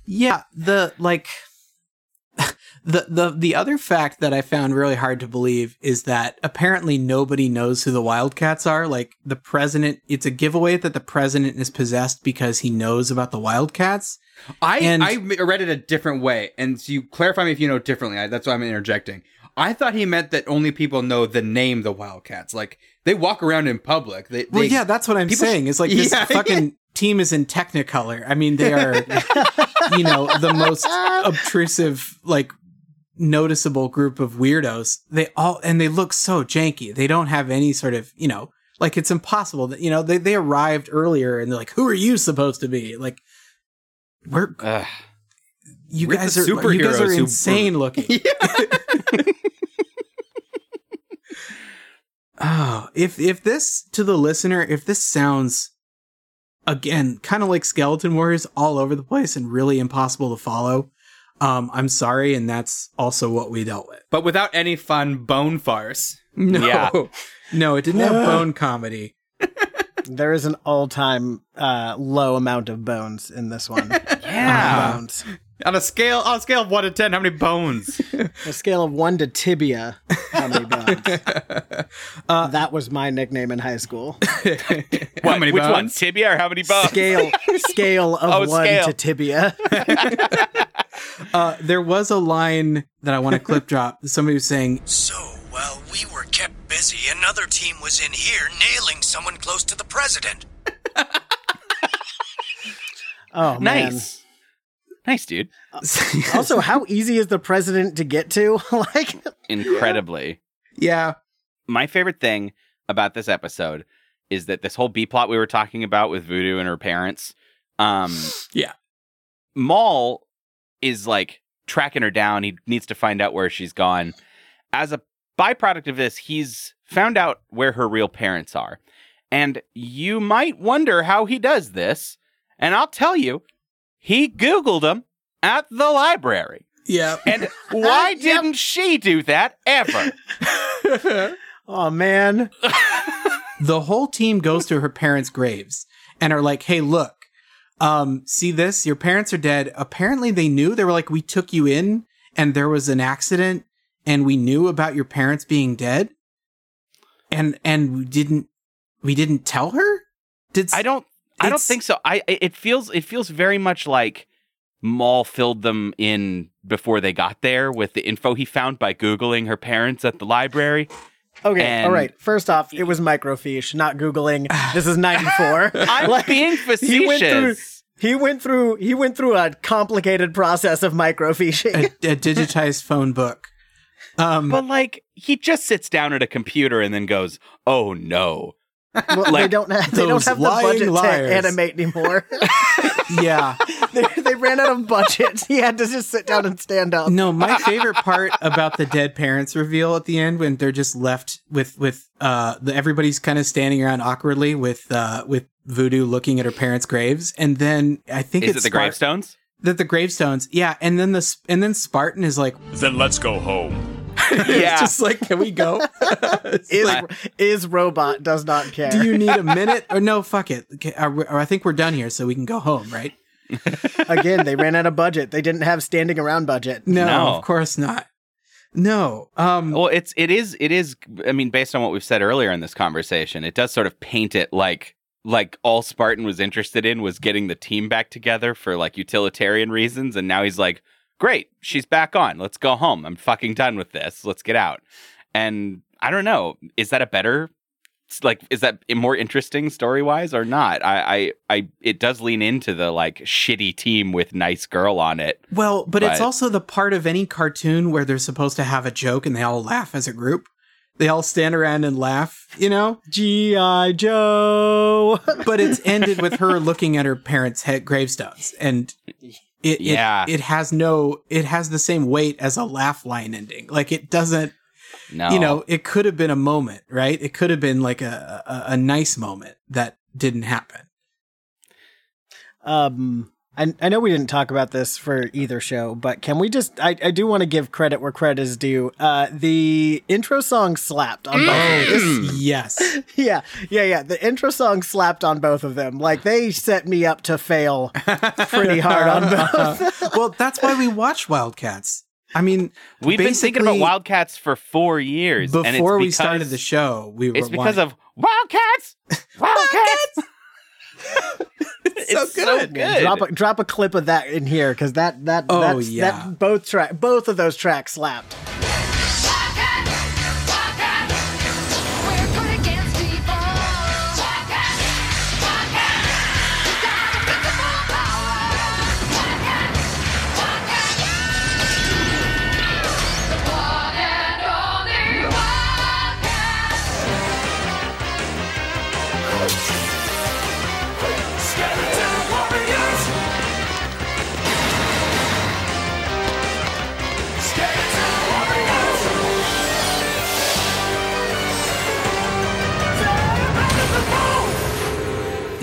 Speaker 2: yeah. The like, the the the other fact that I found really hard to believe is that apparently nobody knows who the Wildcats are. Like the president, it's a giveaway that the president is possessed because he knows about the Wildcats.
Speaker 3: I
Speaker 2: And-
Speaker 3: I read it a different way, and so you clarify me if you know differently. I, that's why I'm interjecting. I thought he meant that only people know the name the Wildcats. Like they walk around in public. They,
Speaker 2: Well,
Speaker 3: they-
Speaker 2: yeah, that's what I'm saying.
Speaker 3: sh-
Speaker 2: It's like this
Speaker 3: Yeah,
Speaker 2: fucking team is in Technicolor. I mean, they are, you know, the most obtrusive, like noticeable group of weirdos. They all and they look so janky. They don't have any sort of, you know, like it's impossible that you know they they arrived earlier and they're like, who are you supposed to be? Like, we're
Speaker 4: Ugh.
Speaker 2: you
Speaker 3: We're
Speaker 2: guys
Speaker 3: the
Speaker 2: are you guys are
Speaker 3: who-
Speaker 2: insane looking. Oh, if if this to the listener, if this sounds again kind of like Skeleton Warriors all over the place and really impossible to follow, um, I'm sorry, and that's also what we dealt with.
Speaker 3: but without any fun bone farce.
Speaker 2: No,
Speaker 4: Yeah.
Speaker 2: no, it didn't have bone comedy.
Speaker 1: There is an all-time uh, low amount of bones in this one.
Speaker 4: Yeah.
Speaker 1: bones.
Speaker 3: On a scale on a scale of one to ten, how many bones?
Speaker 1: A scale of one to tibia. How many bones?
Speaker 2: Uh,
Speaker 1: that was my nickname in high school.
Speaker 3: how many
Speaker 4: Which one? Tibia or how many bones?
Speaker 1: Scale scale of
Speaker 4: Oh,
Speaker 1: one
Speaker 4: scale.
Speaker 1: to tibia.
Speaker 2: Uh, there was a line that I want to clip drop. Somebody was saying,
Speaker 11: So, while we were kept busy, another team was in here nailing someone close to the president.
Speaker 1: Oh man.
Speaker 4: Nice. Nice, dude.
Speaker 1: Also, how easy is the president to get to? like,
Speaker 4: Incredibly.
Speaker 2: "Yeah,
Speaker 4: My favorite thing about this episode is that this whole B plot we were talking about with Voodoo and her parents, um,
Speaker 2: Yeah.
Speaker 4: Maul is like tracking her down. He needs to find out where she's gone. As a byproduct of this, he's found out where her real parents are. And you might wonder how he does this. And I'll tell you, he Googled them at the library.
Speaker 2: yeah."
Speaker 4: And why didn't she do that ever?
Speaker 1: oh man.
Speaker 2: the whole team goes to her parents' graves and are like, "Hey, look, um, see this? Your parents are dead." Apparently, they knew. They were like, "We took you in, and there was an accident, and we knew about your parents being dead, and and we didn't we didn't tell her." Did
Speaker 4: I don't I don't think so. I I- it feels it feels very much like Maul filled them in before they got there with the info he found by googling her parents at the library.
Speaker 1: Okay,
Speaker 4: And-
Speaker 1: all right. First off, it was microfiche, not googling. This is 94.
Speaker 4: I'm being facetious.
Speaker 1: he went through he went through he went through a complicated process of microfiching.
Speaker 2: a, a digitized phone book? Um,
Speaker 4: But like he just sits down at a computer and then goes, "Oh no."
Speaker 1: Well, they don't have, they don't have the budget
Speaker 2: liars.
Speaker 1: to animate anymore.
Speaker 2: yeah.
Speaker 1: they, they ran out of budget. He had to just sit down and stand up.
Speaker 2: No, my favorite part about the dead parents reveal at the end when they're just left with with uh the, everybody's kind of standing around awkwardly with uh with Voodoo looking at her parents' graves, and then I think
Speaker 4: Is
Speaker 2: it's
Speaker 4: it the
Speaker 2: Spart-
Speaker 4: gravestones?
Speaker 2: That the gravestones, yeah, and then the and then Spartan is like,
Speaker 14: Then let's go home.
Speaker 2: it's
Speaker 4: Yeah.
Speaker 2: just like, can we go?
Speaker 1: Is
Speaker 2: like,
Speaker 1: is robot does not care.
Speaker 2: do you need a minute or no? Fuck it. Okay, are we- or I think we're done here, so we can go home, right?
Speaker 1: Again, they ran out of budget. They didn't have standing around budget.
Speaker 2: No,
Speaker 4: No.
Speaker 2: of course not. No. Um.
Speaker 4: Well, it's it is it is. I mean, based on what we've said earlier in this conversation, it does sort of paint it like like all Spartan was interested in was getting the team back together for like utilitarian reasons, and now he's like, "Great, she's back on. Let's go home. I'm fucking done with this. Let's get out." and I don't know, is that a better like is that more interesting story wise or not? I, I I it does lean into the like shitty team with nice girl on it.
Speaker 2: Well, but, it's also the part of any cartoon where they're supposed to have a joke and they all laugh as a group. They all stand around and laugh, you know?
Speaker 1: G.I. Joe.
Speaker 2: but it's ended with her looking at her parents' head gravestones. And it,
Speaker 4: Yeah.
Speaker 2: it, it has no, it has the same weight as a laugh line ending. Like it doesn't,
Speaker 4: No.
Speaker 2: you know, it could have been a moment, right? It could have been like a, a, a nice moment that didn't happen.
Speaker 1: Um, I, I know we didn't talk about this for either show, but can we just? I, I do want to give credit where credit is due. Uh, the intro song slapped on both. of
Speaker 2: Oh, yes.
Speaker 1: yeah, yeah, yeah. The intro song slapped on both of them. Like they set me up to fail pretty hard on both.
Speaker 2: well, that's why we watch Wildcats. I mean,
Speaker 4: We've been thinking about Wildcats for four years. and it's
Speaker 2: Before we started the show, we were
Speaker 4: It's because
Speaker 2: wanting-
Speaker 4: of Wildcats! Wildcats!
Speaker 2: It's so good.
Speaker 1: Yeah, drop a drop a clip of that in here because that that
Speaker 2: Oh,
Speaker 1: that's,
Speaker 2: yeah.
Speaker 1: that both track both of those tracks slapped.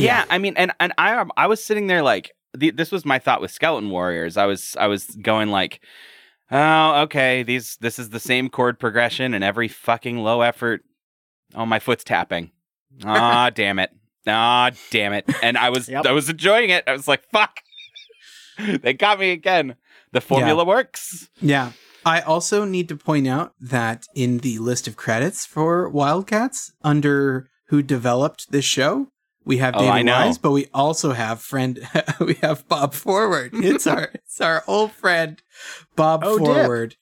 Speaker 4: Yeah, I mean, and and I I was sitting there like the, this was my thought with Skeleton Warriors. I was I was going like, oh, okay, these this is the same chord progression and every fucking low effort. Oh, my foot's tapping. Ah, damn it. Ah, damn it. And I was I was enjoying it. I was like, fuck. they got me again. The formula works.
Speaker 2: Yeah. I also need to point out that in the list of credits for Wildcats, under who developed this show, we have
Speaker 4: Oh,
Speaker 2: David
Speaker 4: I know.
Speaker 2: Wise, but we also have friend we have Bob Forward. It's our it's our old friend Bob
Speaker 1: Oh.
Speaker 2: Forward,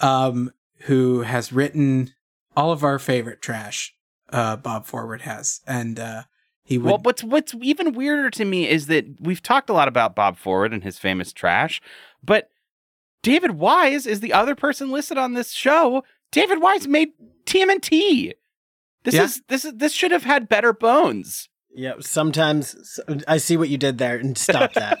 Speaker 2: um, who has written all of our favorite trash. Uh, Bob Forward has, and uh, he would.
Speaker 4: Well, what's what's even weirder to me is that we've talked a lot about Bob Forward and his famous trash, but David Wise is the other person listed on this show. David Wise made TMNT. This
Speaker 1: Yeah.
Speaker 4: is this is this should have had better bones.
Speaker 1: Yeah, sometimes I see what you did there and stop that.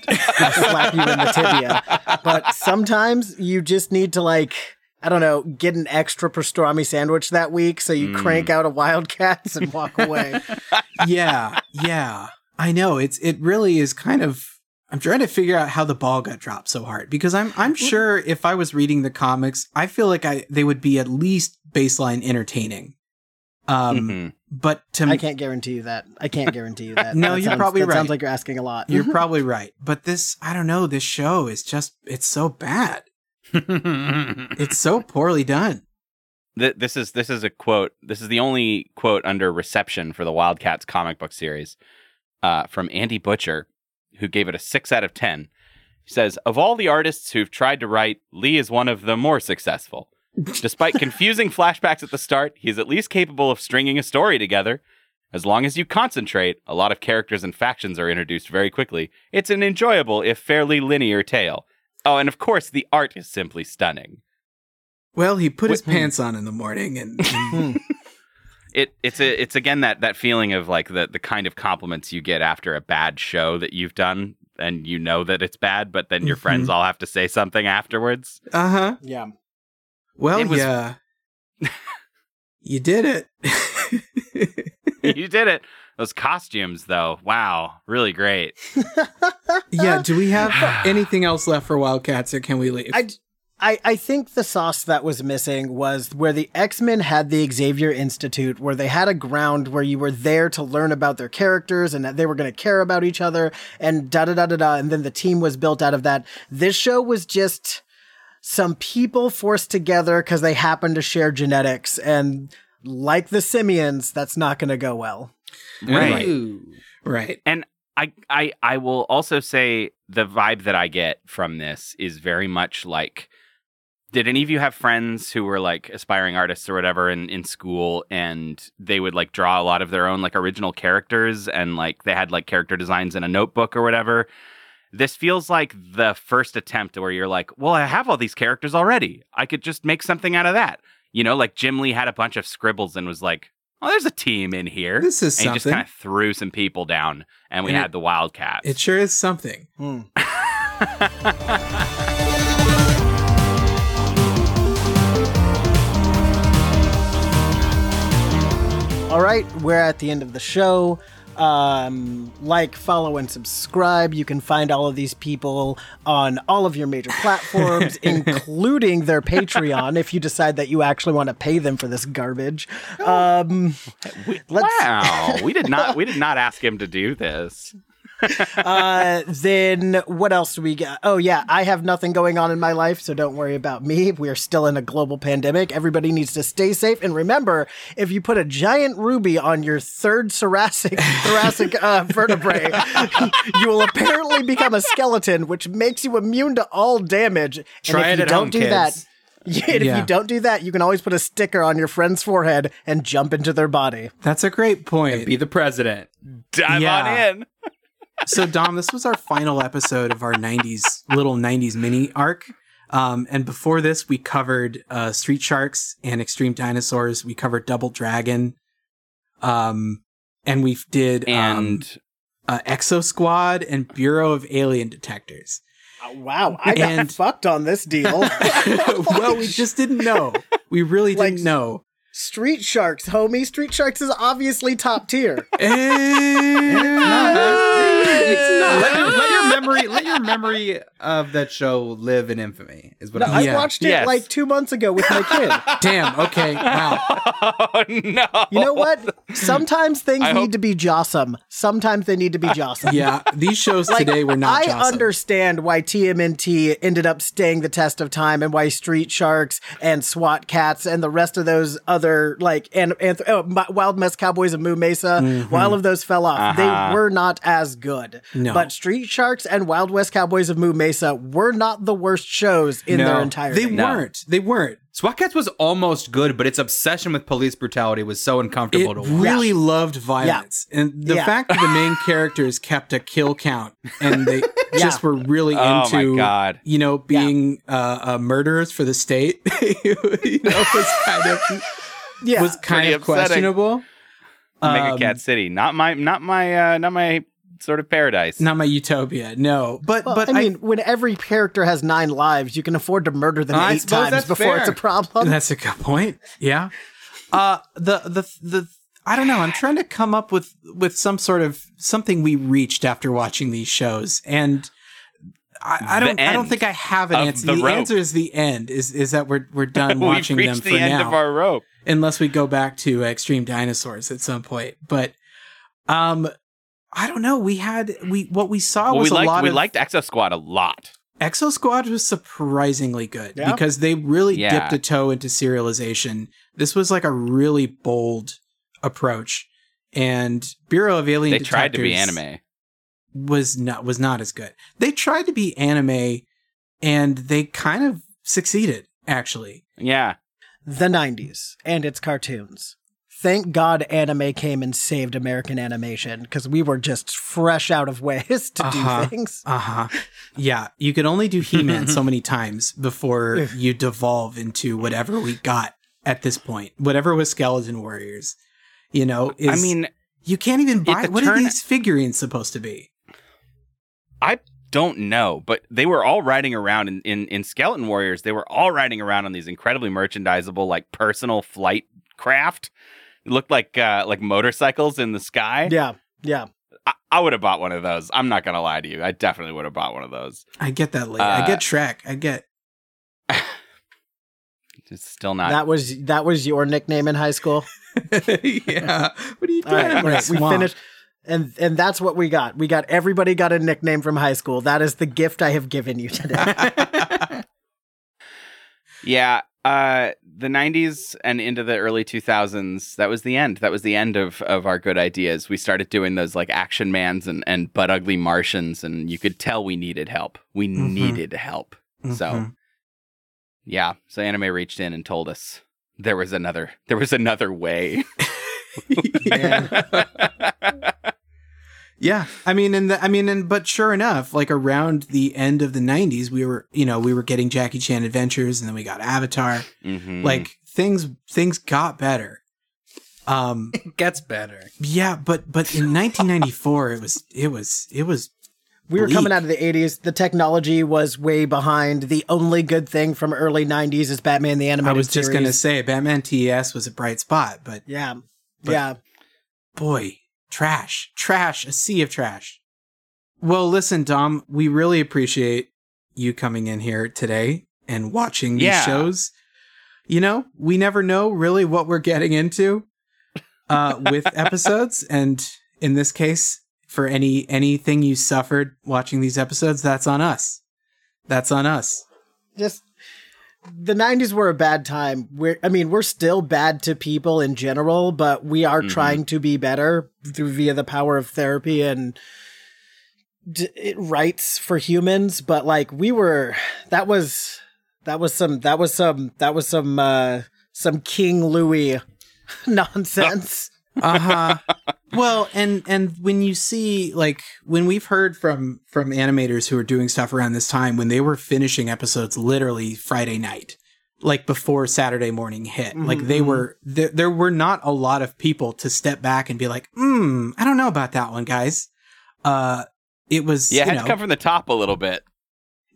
Speaker 1: Slap you in the tibia. But sometimes you just need to like I don't know, get an extra pastrami sandwich that week so you
Speaker 2: Mm.
Speaker 1: crank out a Wildcats and walk away.
Speaker 2: yeah, yeah. I know. It's it really is kind of I'm trying to figure out how the ball got dropped so hard because I'm I'm sure if I was reading the comics, I feel like I they would be at least baseline entertaining. Um but to
Speaker 1: I can't guarantee you that. I can't guarantee you that.
Speaker 2: No,
Speaker 1: That
Speaker 2: you're
Speaker 1: sounds-
Speaker 2: probably
Speaker 1: that
Speaker 2: right.
Speaker 1: Sounds like you're asking a lot.
Speaker 2: You're probably right. But this I don't know, this show is just it's so bad. it's so poorly done.
Speaker 4: Th- this is this is a quote. This is the only quote under reception for the Wildcats comic book series uh, from Andy Butcher, who gave it a six out of ten. He says, "Of all the artists who've tried to write, Lee is one of the more successful. Despite confusing flashbacks at the start, he is at least capable of stringing a story together. As long as you concentrate, a lot of characters and factions are introduced very quickly. It's an enjoyable, if fairly linear, tale. Oh, and of course, the art is simply stunning."
Speaker 2: Well, he put his pants on in the morning and, and
Speaker 4: it it's a it's again that that feeling of like the the kind of compliments you get after a bad show that you've done and you know that it's bad but then your friends
Speaker 2: Mhm.
Speaker 4: all have to say something afterwards
Speaker 2: uh-huh.
Speaker 1: Yeah.
Speaker 2: Well,
Speaker 4: was-
Speaker 2: yeah. you did it.
Speaker 4: you did it those costumes though wow really great
Speaker 2: yeah, do we have anything else left for Wildcats or can we leave?
Speaker 1: I, I, I think the sauce that was missing was where the X Men had the Xavier Institute, where they had a ground where you were there to learn about their characters and that they were going to care about each other and da da da da da. And then the team was built out of that. This show was just some people forced together because they happen to share genetics. And like the simians, that's not going to go well.
Speaker 4: right
Speaker 2: right
Speaker 4: and I, I i will also say the vibe that i get from this is very much like did any of you have friends who were like aspiring artists or whatever in, in school and they would like draw a lot of their own like original characters and like they had like character designs in a notebook or whatever? This feels like the first attempt where you're like, well, I have all these characters already. I could just make something out of that. You know, like Jim Lee had a bunch of scribbles and was like, oh, there's a team in here.
Speaker 2: This is
Speaker 4: and he just kind of threw some people down and we
Speaker 2: And it-
Speaker 4: had the Wildcats.
Speaker 2: It sure is something. Hmm.
Speaker 1: All right, we're at the end of the show. Um, like, follow, and subscribe. You can find all of these people on all of your major platforms, including their Patreon, if you decide that you actually want to pay them for this garbage. Um, let's,
Speaker 4: wow, we did not we did not ask him to do this.
Speaker 1: Uh, then what else do we got? Oh yeah, I have nothing going on in my life, so don't worry about me. We are still in a global pandemic. Everybody needs to stay safe. And remember, if you put a giant ruby on your third thoracic thoracic uh, vertebrae, you will apparently become a skeleton, which makes you immune to all damage.
Speaker 3: Try
Speaker 1: and if
Speaker 3: it
Speaker 1: you
Speaker 3: at
Speaker 1: don't
Speaker 3: home,
Speaker 1: do
Speaker 3: kids.
Speaker 1: that. Yeah, and if
Speaker 2: Yeah.
Speaker 1: you don't do that, you can always put a sticker on your friend's forehead and jump into their body.
Speaker 2: That's a great point.
Speaker 3: Be the president.
Speaker 4: Dive
Speaker 2: Yeah.
Speaker 4: on in.
Speaker 2: so Dom, this was our final episode of our '90s little '90s mini arc. Um, and before this, we covered uh, Street Sharks and Extreme Dinosaurs. We covered Double Dragon, um, and we did um,
Speaker 4: And
Speaker 2: uh, Exo Squad and Bureau of Alien Detectors.
Speaker 1: Uh, wow, I got
Speaker 2: And-
Speaker 1: fucked on this deal.
Speaker 2: well, we just didn't know. We really
Speaker 1: Like-
Speaker 2: didn't know.
Speaker 1: Street Sharks, homie. Street Sharks is obviously top tier.
Speaker 3: let, your, let your memory let your memory of that show live in infamy is what
Speaker 1: No,
Speaker 3: I'm
Speaker 1: I
Speaker 2: Yeah.
Speaker 1: watched it
Speaker 4: Yes.
Speaker 1: like two months ago with my kid.
Speaker 2: Damn. Okay. Wow.
Speaker 4: oh no.
Speaker 1: You know what? Sometimes things
Speaker 4: I
Speaker 1: need
Speaker 4: hope-
Speaker 1: to be jawsome. Sometimes they need to be jawsome.
Speaker 2: Yeah. These shows
Speaker 1: Like,
Speaker 2: today were not.
Speaker 1: I
Speaker 2: Jocelyn.
Speaker 1: understand why TMNT ended up staying the test of time, and why Street Sharks and SWAT Cats and the rest of those other like and, and oh, Wild West Cowboys of Moo Mesa, while all of those fell off,
Speaker 4: Uh-huh.
Speaker 1: they were not as good.
Speaker 2: No.
Speaker 1: But Street Sharks and Wild West Cowboys of Moo Mesa were not the worst shows in
Speaker 3: No.
Speaker 1: their entire
Speaker 2: They weren't. They weren't.
Speaker 3: SWAT Cats was almost good, but its obsession with police brutality was so
Speaker 2: It
Speaker 3: uncomfortable to watch.
Speaker 2: really loved violence, and the
Speaker 1: Yeah.
Speaker 2: fact that the main characters kept a kill count and they
Speaker 1: Yeah.
Speaker 2: just were really
Speaker 4: Oh
Speaker 2: into,
Speaker 4: God.
Speaker 2: you know, being uh, uh, murderers for the state. you know, was kind of
Speaker 1: yeah.
Speaker 2: was kind
Speaker 4: Pretty
Speaker 2: of
Speaker 4: upsetting.
Speaker 2: questionable.
Speaker 4: Mega
Speaker 2: Um,
Speaker 4: Cat City. Not my not my uh not my sort of paradise.
Speaker 2: Not my utopia, no. But
Speaker 1: Well,
Speaker 2: but
Speaker 1: I mean, when every character has nine lives, you can afford to murder them
Speaker 3: I
Speaker 1: eight times before
Speaker 3: fair.
Speaker 1: it's a problem.
Speaker 2: That's a good point. Yeah. Uh the the the I don't know. I'm trying to come up with with some sort of something we reached after watching these shows, and I, I don't. I don't think I have an answer.
Speaker 4: the
Speaker 2: The, answer is the end. Is is that we're we're done
Speaker 4: We've
Speaker 2: watching
Speaker 4: reached
Speaker 2: them
Speaker 4: the
Speaker 2: for
Speaker 4: end
Speaker 2: now,
Speaker 4: of our rope.
Speaker 2: unless we go back to Extreme Dinosaurs at some point. But um, I don't know. We had we what we saw
Speaker 4: Well,
Speaker 2: was
Speaker 4: we liked
Speaker 2: a lot
Speaker 4: we
Speaker 2: of
Speaker 4: liked Exo Squad a lot.
Speaker 2: Exo Squad was surprisingly good
Speaker 1: Yeah.
Speaker 2: because they really
Speaker 4: Yeah.
Speaker 2: dipped a toe into serialization. This was like a really bold approach, and Bureau of Alien
Speaker 4: They tried to be anime.
Speaker 2: was not was not as good. They tried to be anime, and they kind of succeeded. Actually,
Speaker 4: Yeah.
Speaker 1: the 90s and its cartoons. Thank God anime came and saved American animation because we were just fresh out of ways to
Speaker 2: Uh-huh.
Speaker 1: do things.
Speaker 2: uh huh. Yeah, you could only do He Man so many times before you devolve into whatever we got at this point. Whatever was Skeleton Warriors, you know. Is,
Speaker 4: I mean,
Speaker 2: You can't even buy. What
Speaker 4: turn-
Speaker 2: are these figurines supposed to be?
Speaker 4: I don't know, but they were all riding around in, in, in Skeleton Warriors. They were all riding around on these incredibly merchandisable, like personal flight craft. It looked like uh, like motorcycles in the sky.
Speaker 1: Yeah, yeah.
Speaker 4: I, I would have bought one of those. I'm not gonna lie to you. I definitely would have bought one of those.
Speaker 2: I get that. Late. I
Speaker 4: Uh,
Speaker 2: get Shrek. I get.
Speaker 4: It's still not.
Speaker 1: that was that was your nickname in high school.
Speaker 2: yeah. What are you
Speaker 1: All right,
Speaker 2: doing?
Speaker 1: great. We finished, and and that's what we got. We got everybody got a nickname from high school. That is the gift I have given you today.
Speaker 4: Yeah, uh, the '90s and into the early 2000s. That was the end. That was the end of of our good ideas. We started doing those like Action Mans and and Butt Ugly Martians, and you could tell we needed help. We
Speaker 2: Mhm.
Speaker 4: needed help. So
Speaker 2: Mhm.
Speaker 4: Yeah. So anime reached in and told us there was another there was another way.
Speaker 2: Yeah, I mean, and the, I mean, and but sure enough, like around the end of the '90s, we were, you know, we were getting Jackie Chan Adventures, and then we got Avatar.
Speaker 4: Mhm.
Speaker 2: Like things, things got better. Um,
Speaker 3: it gets better.
Speaker 2: Yeah, but but in 1994, it was, it was, it was.
Speaker 1: We were
Speaker 2: bleak.
Speaker 1: coming out of the 80s. The technology was way behind. The only good thing from early 90s is Batman the Animated
Speaker 2: I was just gonna say, Batman TAS was a bright spot, but
Speaker 1: Yeah.
Speaker 2: But-
Speaker 1: yeah.
Speaker 2: boy, trash, trash, a sea of trash. Well, listen, Dom, we really appreciate you coming in here today and watching these
Speaker 4: Yeah.
Speaker 2: shows. You know, we never know really what we're getting into uh, with episodes, and in this case, for any anything you suffered watching these episodes, that's on us. That's on us.
Speaker 1: Just the 90s were a bad time. We're I mean, we're still bad to people in general, but we are
Speaker 2: Mm-hmm.
Speaker 4: Mhm.
Speaker 1: trying to be better through via the power of therapy and d- it rights for humans, but like we were that was that was some that was some that was some uh some King Louis nonsense.
Speaker 2: uh-huh well and and when you see like when we've heard from from animators who are doing stuff around this time when they were finishing episodes literally friday night like before saturday morning hit like they
Speaker 1: Mhm.
Speaker 2: were there, there were not a lot of people to step back and be like hmm i don't know about that one guys uh it was
Speaker 4: Yeah, it had
Speaker 2: know,
Speaker 4: to come from the top a little bit.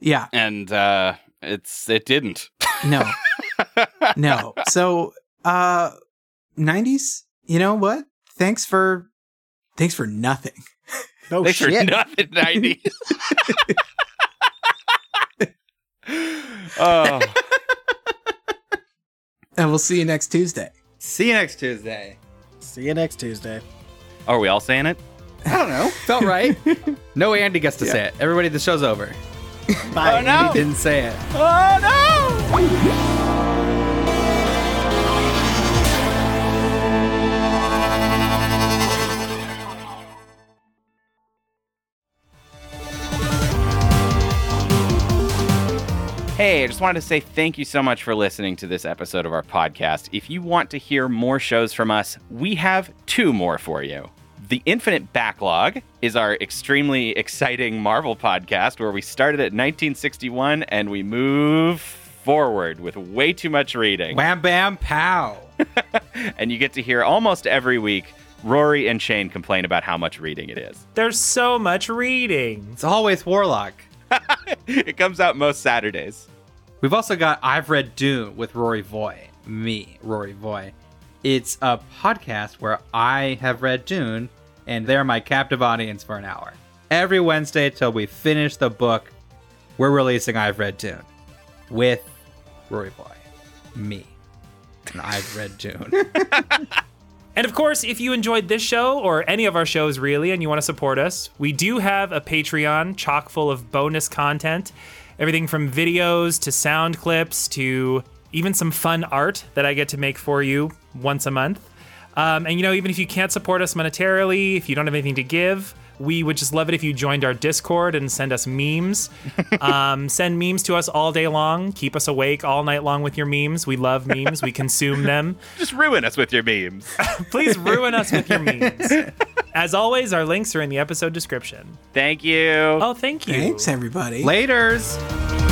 Speaker 2: yeah
Speaker 4: And uh it's it didn't.
Speaker 2: no no so uh 90s you know what thanks for thanks for nothing
Speaker 1: Oh
Speaker 4: Thanks for nothing, 90s. oh.
Speaker 2: and we'll see you next tuesday
Speaker 3: See you next Tuesday.
Speaker 1: See you next Tuesday.
Speaker 4: Are we all saying it?
Speaker 3: I don't know. Felt right. no Andy gets to say it. Everybody, the show's over.
Speaker 1: Bye.
Speaker 3: oh no! He didn't say it.
Speaker 4: Oh no! Hey, I just wanted to say thank you so much for listening to this episode of our podcast. If you want to hear more shows from us, we have two more for you. The Infinite Backlog is our extremely exciting Marvel podcast where we started at 1961 and we move forward with way too much reading.
Speaker 3: Wham bam pow.
Speaker 4: and you get to hear almost every week Rory and Shane complain about how much reading it is.
Speaker 15: There's so much reading.
Speaker 3: It's always Warlock.
Speaker 4: it comes out most Saturdays.
Speaker 3: We've also got I've Read Dune with Rory Voy. Me, Rory Voy. It's a podcast where I have read Dune and they're my captive audience for an hour. Every Wednesday till we finish the book, we're releasing I've Read Dune with Rory Voy. Me. And I've read Dune.
Speaker 15: And of course, if you enjoyed this show or any of our shows really and you want to support us, we do have a Patreon chock full of bonus content. Everything from videos to sound clips to even some fun art that I get to make for you once a month. Um, and you know, even if you can't support us monetarily, if you don't have anything to give, we would just love it if you joined our Discord and send us memes. um, send memes to us all day long. Keep us awake all night long with your memes. We love memes. We consume them.
Speaker 4: Just ruin us with your memes.
Speaker 15: Please ruin us with your memes. As always, our links are in the episode description.
Speaker 4: Thank you.
Speaker 15: Oh, thank you.
Speaker 2: thanks everybody
Speaker 3: Laters.